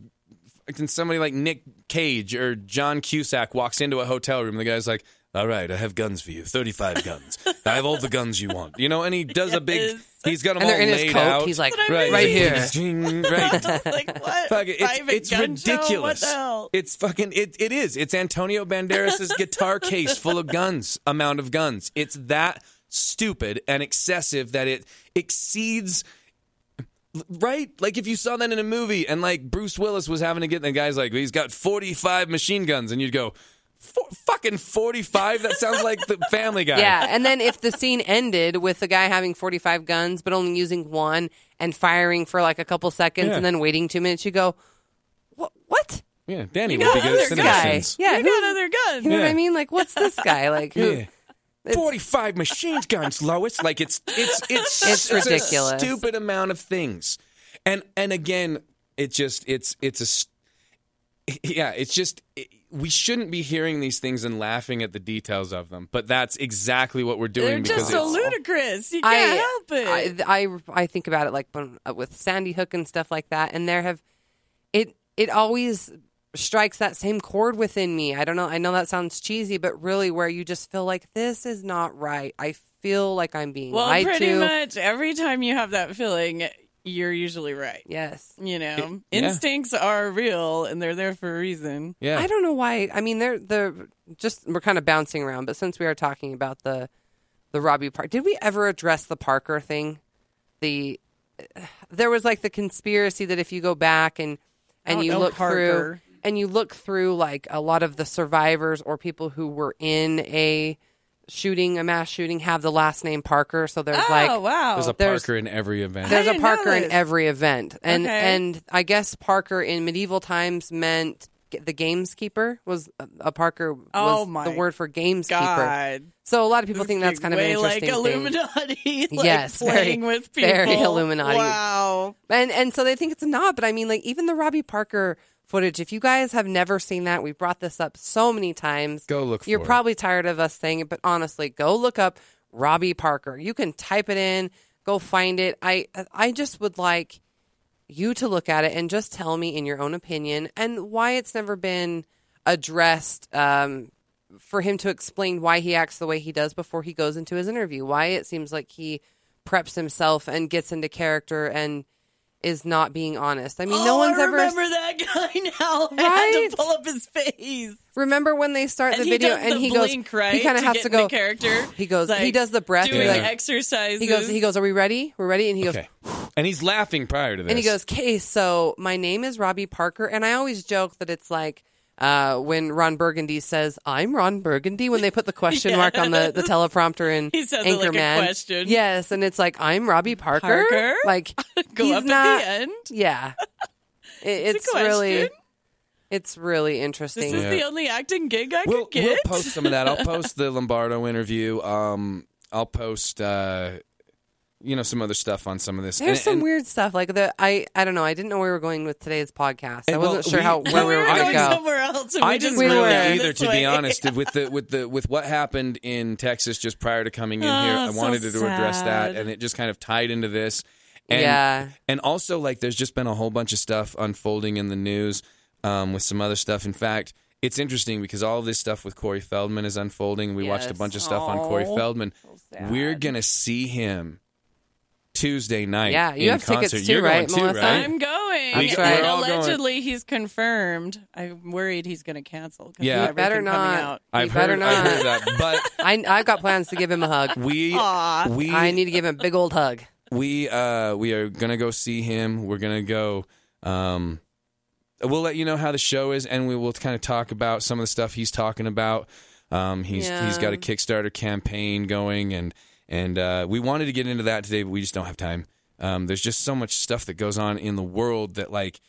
can somebody like Nick Cage or John Cusack walks into a hotel room and the guy's like, "All right, I have guns for you, thirty-five guns. I have all the guns you want." You know, and he does a big. Yes. He's got them And all they're in his laid coat. out. He's like, That's what I right, right mean. here. right. like what? Fuck it. It's, Private it's gun show? ridiculous. What the hell? It's fucking it, it is. It's Antonio Banderas' guitar case full of guns, amount of guns. It's that stupid and excessive that it exceeds right? Like if you saw that in a movie and like Bruce Willis was having to get the guy's like he's got 45 machine guns and you'd go "Fo- fucking 45 that sounds like the family guy. Yeah, and then if the scene ended with the guy having 45 guns but only using one and firing for like a couple seconds Yeah. and then waiting 2 minutes, you go, "What what? Yeah, Danny You would got be good other at guy?" Yeah, You who's- got other guns. You know what I mean? Like what's this guy? Like who Yeah. 45 machine guns, Lois. Like it's it's it's It's a ridiculous. stupid amount of things. And and again, it just it's it's a yeah, it's just it, we shouldn't be hearing these things and laughing at the details of them, but that's exactly what we're doing They're because just so ludicrous. You can't help it. I, I I think about it like when, uh, with Sandy Hook and stuff like that, and there have it it always strikes that same chord within me. I don't know. I know that sounds cheesy, but really, where you just feel like this is not right. I feel like I'm being well, lied pretty to. much every time you have that feeling, you're usually right. Yes. You know, yeah. instincts are real and they're there for a reason. yeah. I don't know why. I mean, they're the just we're kind of bouncing around, but since we are talking about the the Robbie Park, did we ever address the Parker thing? The there was like the conspiracy that if you go back and and oh, you know look through and you look through like a lot of the survivors or people who were in a shooting, a mass shooting, have the last name Parker. So there's oh like wow! There's a there's- Parker in every event. there's a Parker in every event, and Okay. and I guess Parker in medieval times meant the gameskeeper was a, a Parker oh was Oh the my word for gameskeeper. God, So a lot of people think that's kind of way an interesting like thing. Illuminati. like Yes, very- playing with people. very Illuminati. Wow. And and so they think it's not, but I mean, like even the Robbie Parker footage. If you guys have never seen that, we've brought this up so many times. Go look You're for it. probably tired of us saying it, but honestly, go look up Robbie Parker. You can type it in, go find it. I I just would like you to look at it and just tell me in your own opinion and why it's never been addressed um, for him to explain why he acts the way he does before he goes into his interview. Why it seems like he preps himself and gets into character and is not being honest. I mean, no Oh, one's I ever remember that guy now. I had Right? to pull up his face. remember when they start And the video does and the he blink, goes right? he kind of has get to into go character. He goes Like, he does the breath doing he, like, exercises. he goes he goes are we ready? We're ready and he goes Okay. And he's laughing prior to this. And he goes, "Okay, so my name is Robbie Parker, and I always joke that it's like uh, when Ron Burgundy says, "I'm Ron Burgundy," when they put the question mark on the, the teleprompter in He says it like a Anchorman. question. Yes, and it's like, "I'm Robbie Parker." Parker? Like Go he's up not, at the end. Yeah, It, It's it's really, it's really interesting. This is Yeah. the only acting gig I we'll, could get. we'll post some of that. I'll post the Lombardo interview. Um, I'll post, uh, you know, some other stuff on some of this. There's And- some and- weird stuff like the I I don't know. I didn't know where we were going with today's podcast. I And, wasn't well, sure we- how we where we we were were going to go. somewhere else. And I just didn't really were. either, this to be honest. With the with the with what happened in Texas just prior to coming in Oh, here, I so wanted to address that, and it just kind of tied into this. And, Yeah. and also like there's just been a whole bunch of stuff unfolding in the news um, with some other stuff. In fact, it's interesting because all of this stuff with Corey Feldman is unfolding. We watched a bunch of stuff on Corey Feldman. sad. We're gonna see him Tuesday night. Yeah, you in have tickets concert. too, You're right, going too, right? I'm going. That's and right. We're all going. allegedly he's confirmed. I'm worried he's going to cancel. 'cause Yeah. of You better everything coming not. out. I've You better heard, I've not. heard that, but I I've got plans to give him a hug. we Aw. we I need to give him a big old hug. we uh we are gonna go see him we're gonna go um we'll let you know how the show is and we will kind of talk about some of the stuff he's talking about um he's Yeah. he's got a kickstarter campaign going and and uh we wanted to get into that today but we just don't have time. Um there's just so much stuff that goes on in the world that like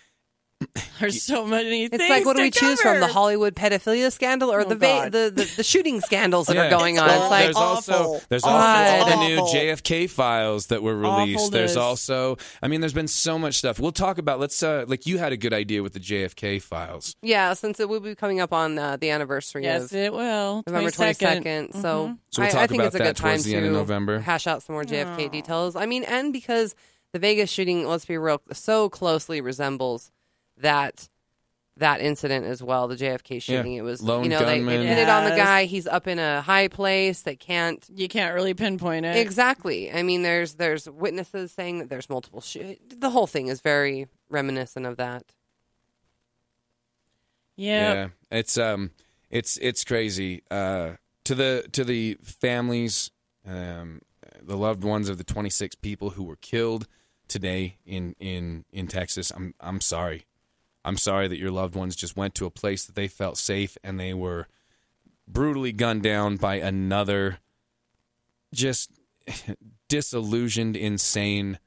There's so many It's like what do to we choose from? The. Hollywood pedophilia scandal or Oh, the, va- the the the shooting scandals that Yeah. are going on? It's It's like there's also awful. there's also God. all the new JFK files that were released. There's Awfulness. also I mean there's been so much stuff. We'll talk about let's uh like you had a good idea with the JFK files. yeah, since it will be coming up on uh, the anniversary Yes, of it will. November 22nd. 22nd. So, So we'll I, talk I think about it's a that good time towards the to of November. hash out some more JFK details. I mean, and because the Vegas shooting, let's be real, so closely resembles that that incident as well. The JFK shooting. It was Lone you know they, they gunman. pin it on the guy. He's up in a high place. They can't. You can't really pinpoint it. Exactly. I mean, there's there's witnesses saying that there's multiple. Sh- the whole thing is very reminiscent of that. Yeah. Yeah, it's um, it's it's crazy. Uh, to the to the families, um, the loved ones of the 26 people who were killed today in in in Texas. I'm I'm sorry. I'm sorry that your loved ones just went to a place that they felt safe and they were brutally gunned down by another just disillusioned, insane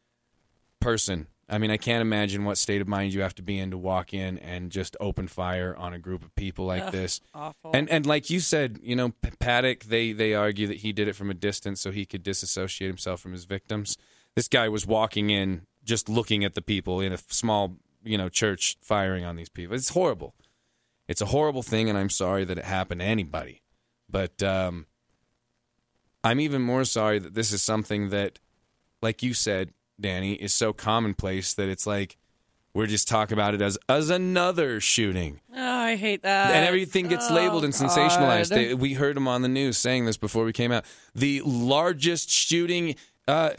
person. I mean, I can't imagine what state of mind you have to be in to walk in and just open fire on a group of people like this. Awful. And and like you said, you know, P- Paddock, they they argue that he did it from a distance so he could disassociate himself from his victims. This guy was walking in, just looking at the people in a small, you know, church, firing on these people. It's horrible. It's a horrible thing, and I'm sorry that it happened to anybody. But um, I'm even more sorry that this is something that, like you said, Danny, is so commonplace that it's like we're just talking about it as as another shooting oh, I hate that. and everything gets Oh, labeled and sensationalized. They, we heard him on the news saying this before we came out. The largest shooting, uh,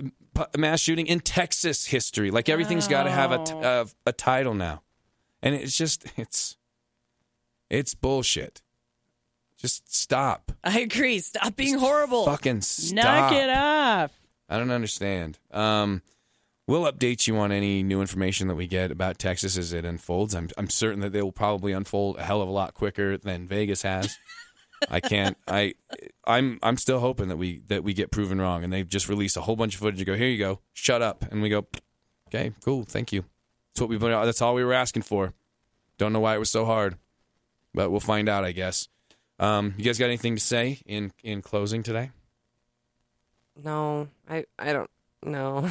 mass shooting in Texas history. Like everything's got to have a, t- uh, a title now, and it's just it's it's bullshit. Just stop. I agree. Stop being horrible. Fucking stop. Knock it off. I don't understand. Um, we'll update you on any new information that we get about Texas as it unfolds. I'm I'm certain that they will probably unfold a hell of a lot quicker than Vegas has. I can't. I I'm I'm still hoping that we that we get proven wrong and they just release a whole bunch of footage and go here you go shut up and we go okay cool thank you that's what we that's all we were asking for. Don't know why it was so hard, but we'll find out I guess. Um, you guys got anything to say in in closing today? No, I I don't know.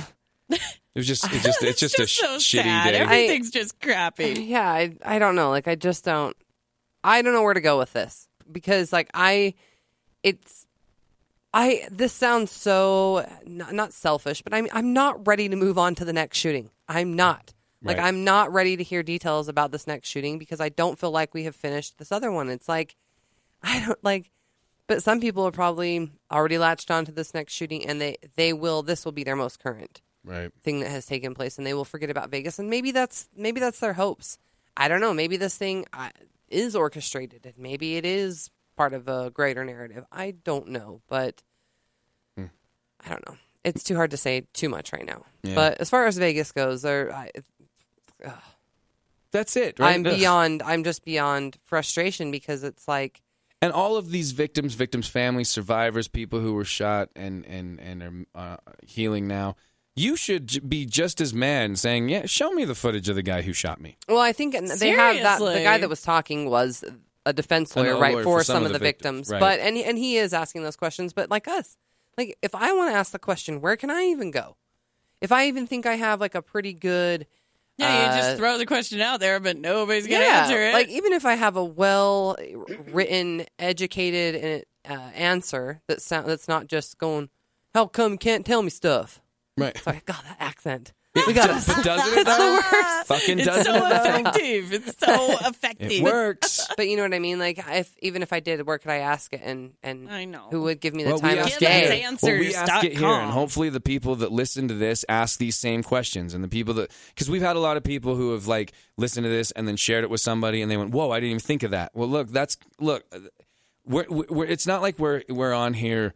It was just it just it's just, a so shitty sad. day. Everything's just crappy. Yeah, I I don't know. Like I just don't I don't know where to go with this because like I it's I this sounds so not, not selfish, but I'm I'm not ready to move on to the next shooting. I'm not. Like Right. I'm not ready to hear details about this next shooting because I don't feel like we have finished this other one. It's like I don't like but some people are probably already latched onto this next shooting and they they will this will be their most current Right. thing that has taken place and they will forget about Vegas and maybe that's maybe that's their hopes. I don't know, maybe this thing uh, is orchestrated and maybe it is part of a greater narrative. I don't know, but I don't know. It's too hard to say too much right now. Yeah. But as far as Vegas goes, there I, That's it. Right? I'm beyond I'm just beyond frustration because it's like And all of these victims, victims' families, survivors, people who were shot and and and are uh, healing now. You should be just as mad and saying, "Yeah, show me the footage of the guy who shot me." Well, I think they have that. The guy that was talking was a defense lawyer, right, lawyer for, some, of the victims. right. But and and he is asking those questions. But like us, like if I want to ask the question, where can I even go? If I even think I have like a pretty good Yeah, you uh, just throw the question out there, but nobody's gonna yeah, answer it. Like even if I have a well written, educated uh, answer that sound that's not just going, "How come you can't tell me stuff?" Right. Sorry, God, that accent. We got But to doesn't it though? Fucking it's doesn't so it though? effective. It's so effective. It works. But you know what I mean? Like, if even if I did, where could I ask it? And and I know. who would give me the Well, time we of ask Give us day? answers. Well, we ask it here, and hopefully the people that listen to this ask these same questions, and the people that because we've had a lot of people who have like listened to this and then shared it with somebody, and they went, "Whoa, I didn't even think of that." Well, look, that's look, we're, we're it's not like we're we're on here.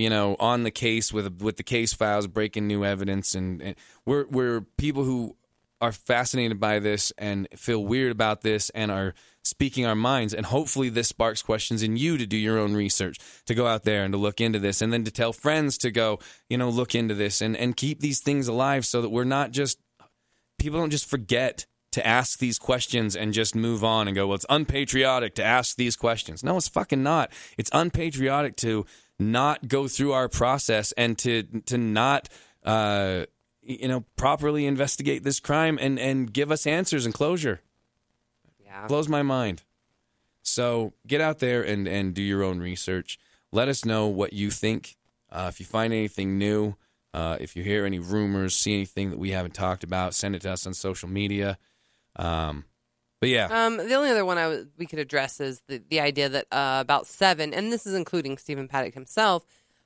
You know, on the case with with the case files, breaking new evidence, and, and we're we're people who are fascinated by this and feel weird about this and are speaking our minds. And hopefully this sparks questions in you to do your own research to go out there and to look into this and then to tell friends to go you know look into this and and keep these things alive so that we're not just people don't just forget to ask these questions and just move on and go well it's unpatriotic to ask these questions. No it's fucking not. It's unpatriotic to not go through our process and to to not uh you know properly investigate this crime and and give us answers and closure Yeah. blows my mind. So get out there and and do your own research. Let us know what you think. Uh, if you find anything new, uh, if you hear any rumors, see anything that we haven't talked about, send it to us on social media. Um, but yeah, Um, the only other one I w- we could address is the, the idea that uh, about seven, and this is including Stephen Paddock himself,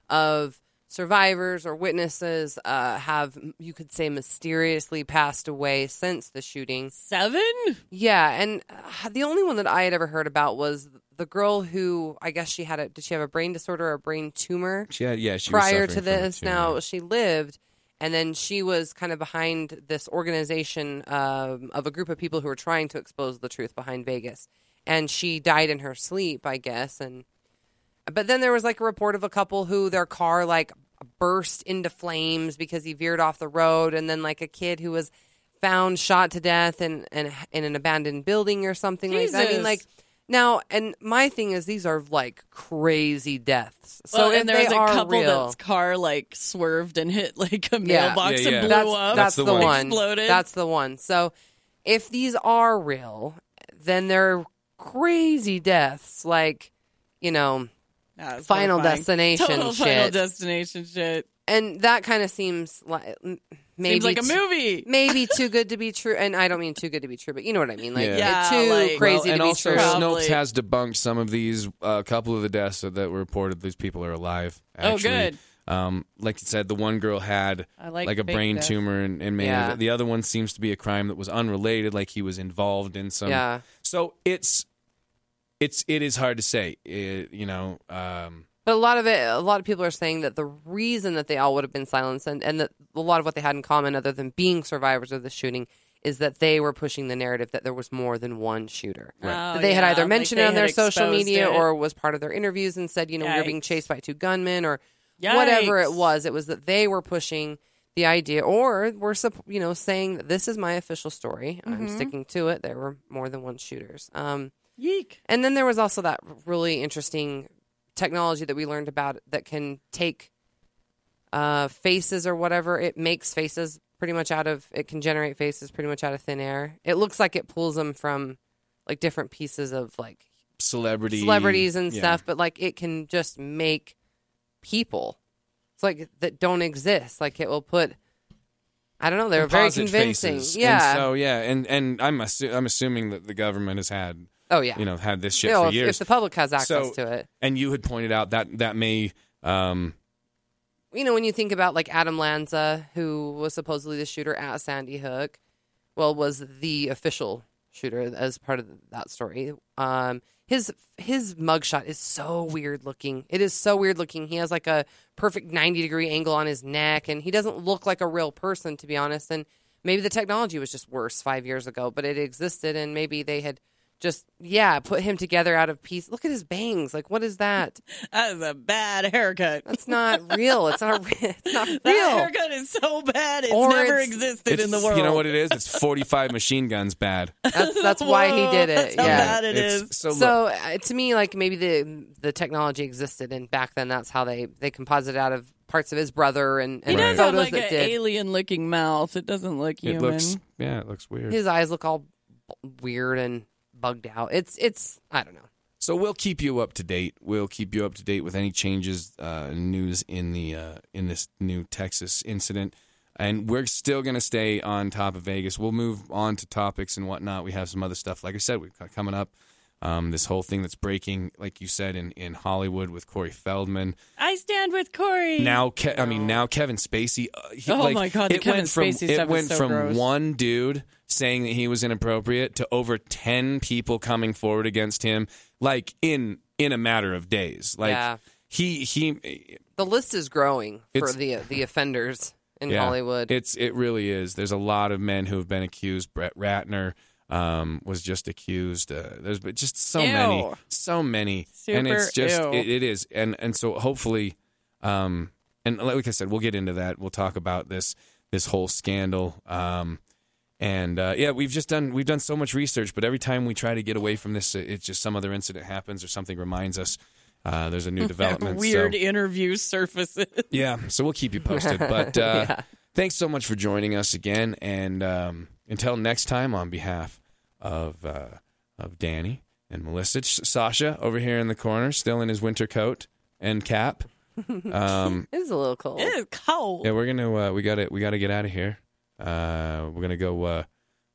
of survivors or witnesses uh, have, you could say, mysteriously passed away since the shooting. Seven? Yeah, and uh, the only one that I had ever heard about was the girl who I guess she had a did she have a brain disorder or a brain tumor she had yeah. She prior suffering to this. Now she lived, and then she was kind of behind this organization um, of a group of people who were trying to expose the truth behind Vegas, and she died in her sleep, I guess, and but then there was like a report of a couple who their car like burst into flames because he veered off the road, and then like a kid who was found shot to death in in, in an abandoned building or something like that. I mean, like now, and my thing is these are like crazy deaths. So well, and there was a couple real, that's car like swerved and hit like a mailbox Yeah, yeah. and blew that's up. that's, the the, one. one. Exploded. That's the one. So if these are real, then they're crazy deaths, like you know, Yeah, Final horrifying. Destination Total Final. Destination shit. and that kind of seems like mm, maybe Seems like a movie. maybe too good to be true. And I don't mean too good to be true, but you know what I mean. Like Yeah. Yeah, it's too like- crazy well, and to be also true. Probably. Snopes has debunked some of these. A uh, couple of the deaths that were reported. These people are alive. Oh, Actually. good. Um, like you said, the one girl had I like a fake brain death. tumor and, and may Yeah. the other one seems to be a crime that was unrelated, like he was involved in some. Yeah. So it's it's it is hard to say. It, you know, um, But a lot of it, a lot of people are saying that the reason that they all would have been silenced, and, and that a lot of what they had in common, other than being survivors of the shooting, is that they were pushing the narrative that there was more than one shooter. Oh, That they had either mentioned they it on their social media it. or was part of their interviews and said, you know, we were being chased by two gunmen or whatever it was. It was that they were pushing the idea, or were sup- you know saying that this is my official story. I'm Mm-hmm. sticking to it. There were more than one shooters. Um, Yeek. and then there was also that really interesting technology that we learned about that can take uh, faces or whatever. It makes faces pretty much out of, it can generate faces pretty much out of thin air. It looks like it pulls them from like different pieces of like celebrity celebrities and yeah. stuff, but like it can just make people. It's like that don't exist. Like it will put, I don't know, they're very convincing. faces. Yeah. And so yeah, and and I'm assu- I'm assuming that the government has had oh, yeah. you know had this shit know, for if, years. if the public has access So- to it. and you had pointed out that that may um, you know, when you think about like Adam Lanza, who was supposedly the shooter at Sandy Hook, well, was the official shooter as part of that story. Um, his his mugshot is so weird looking. It is so weird looking. He has like a perfect ninety degree angle on his neck, and he doesn't look like a real person, to be honest. And maybe the technology was just worse five years ago, but it existed, and maybe they had just yeah, put him together out of piece. Look at his bangs. Like, what is that? That is a bad haircut. That's not real. It's not. re- It's not real. That real. haircut is so bad. It's Or never it's- existed in the world. You know what it is? It's 45 machine guns bad. That's that's why he did it. That's how yeah. bad it It's- is. So, So uh, to me, like maybe the the technology existed, and back then that's how they they composite out of parts of his brother and, He and does have photos like that an did. alien looking mouth. It doesn't look it human. looks, yeah, it looks weird. His eyes look all weird and bugged out. It's it's I don't know. So we'll keep you up to date. We'll keep you up to date with any changes, uh, news in the uh, in this new Texas incident, and we're still going to stay on top of Vegas. We'll move on to topics and whatnot. We have some other stuff, like I said, we've got coming up. Um, this whole thing that's breaking, like you said, in, in Hollywood with Corey Feldman. I stand with Corey. Now, Ke- I mean, now Kevin Spacey. Uh, he, Oh like, my God, the it Kevin went from Spacey it stuff is went so from gross. one dude saying that he was inappropriate to over ten people coming forward against him, like in in a matter of days. Like Yeah. he he. The list is growing for the the offenders in yeah, Hollywood. It's it really is. There's a lot of men who have been accused. Brett Ratner um, was just accused. Uh, there's just so many, so many, and it's just it, it is, and and so hopefully, um, and like I said, we'll get into that. We'll talk about this this whole scandal. Um, and uh, yeah, we've just done we've done so much research, but every time we try to get away from this, it's just some other incident happens or something reminds us uh, there's a new development. Weird So, interview surfaces. yeah, so we'll keep you posted. But uh, thanks so much for joining us again, and um, until next time, on behalf of uh, of Danny and Melissa, Sasha over here in the corner, still in his winter coat and cap. Um, it is a little cold. It is cold. yeah, we're gonna uh, we got to we got to get out of here. Uh, we're gonna go. Uh,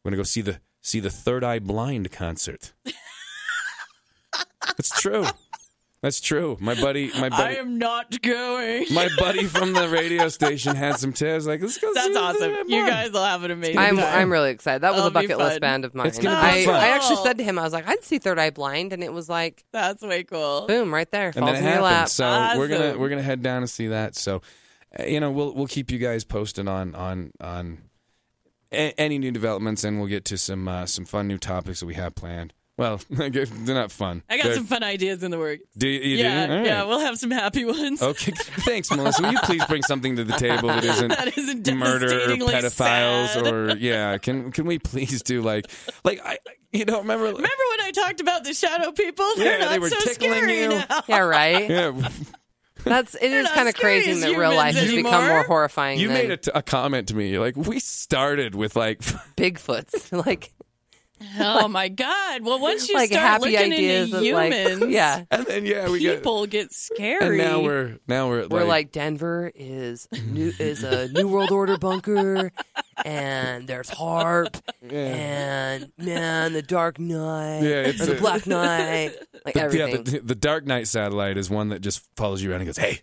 we're gonna go see the see the Third Eye Blind concert. It's true. That's true. My buddy, my buddy, I am not going. my buddy from the radio station had some tips. Like, let's go. That's the awesome. You guys will have an amazing I'm time. I'm really excited. That was That'll a be bucket list band of mine. It's gonna I, be fun. I actually said to him, I was like, I'd see Third Eye Blind, and it was like, That's way cool. boom, right there, and falls then it in your happened. lap. So we're gonna Awesome. we're gonna head down and see that. So, uh, you know, we'll we'll keep you guys posted on on on a- any new developments, and we'll get to some uh, some fun new topics that we have planned. Well, they're not fun. I got They're- some fun ideas in the works. Do you, you yeah, do? All right. yeah, we'll have some happy ones. Okay, thanks, Melissa. Will you please bring something to the table that isn't, That isn't murder or pedophiles sad. or yeah? Can can we please do like like I you know remember Remember when I talked about the shadow people? They're Yeah, not they were so tickling scary you. now. yeah, right. yeah That's it is not kind of crazy that real life has become more horrifying you than made a, t- a comment to me like we started with like Bigfoots. like Oh my god! Well, once you like start happy looking ideas into of like humans, yeah. and then yeah we people get and scary. now we're now we're We're like Denver is new is a New World Order bunker, and there's HAARP, and man, the Dark Knight, Yeah, it's or the a- Black Knight, like the, yeah everything. the, the Dark Knight satellite is one that just follows you around and goes hey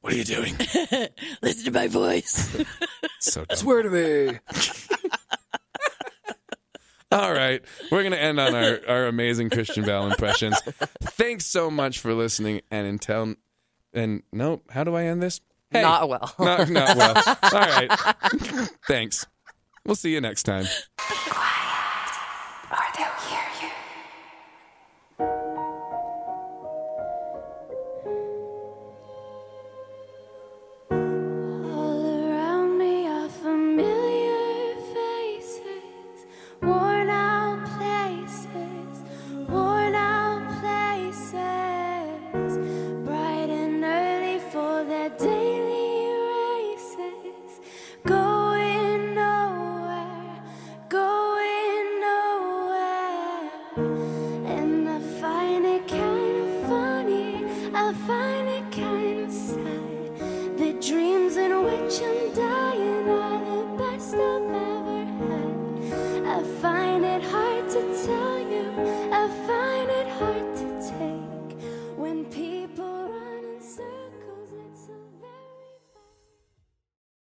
what are you doing listen to my voice. so dumb. Swear to me. All right. We're going to end on our, our amazing Christian Bale impressions. Thanks so much for listening. And until, and nope, how do I end this? Hey, Not well. Not, not well. All right. Thanks. We'll see you next time.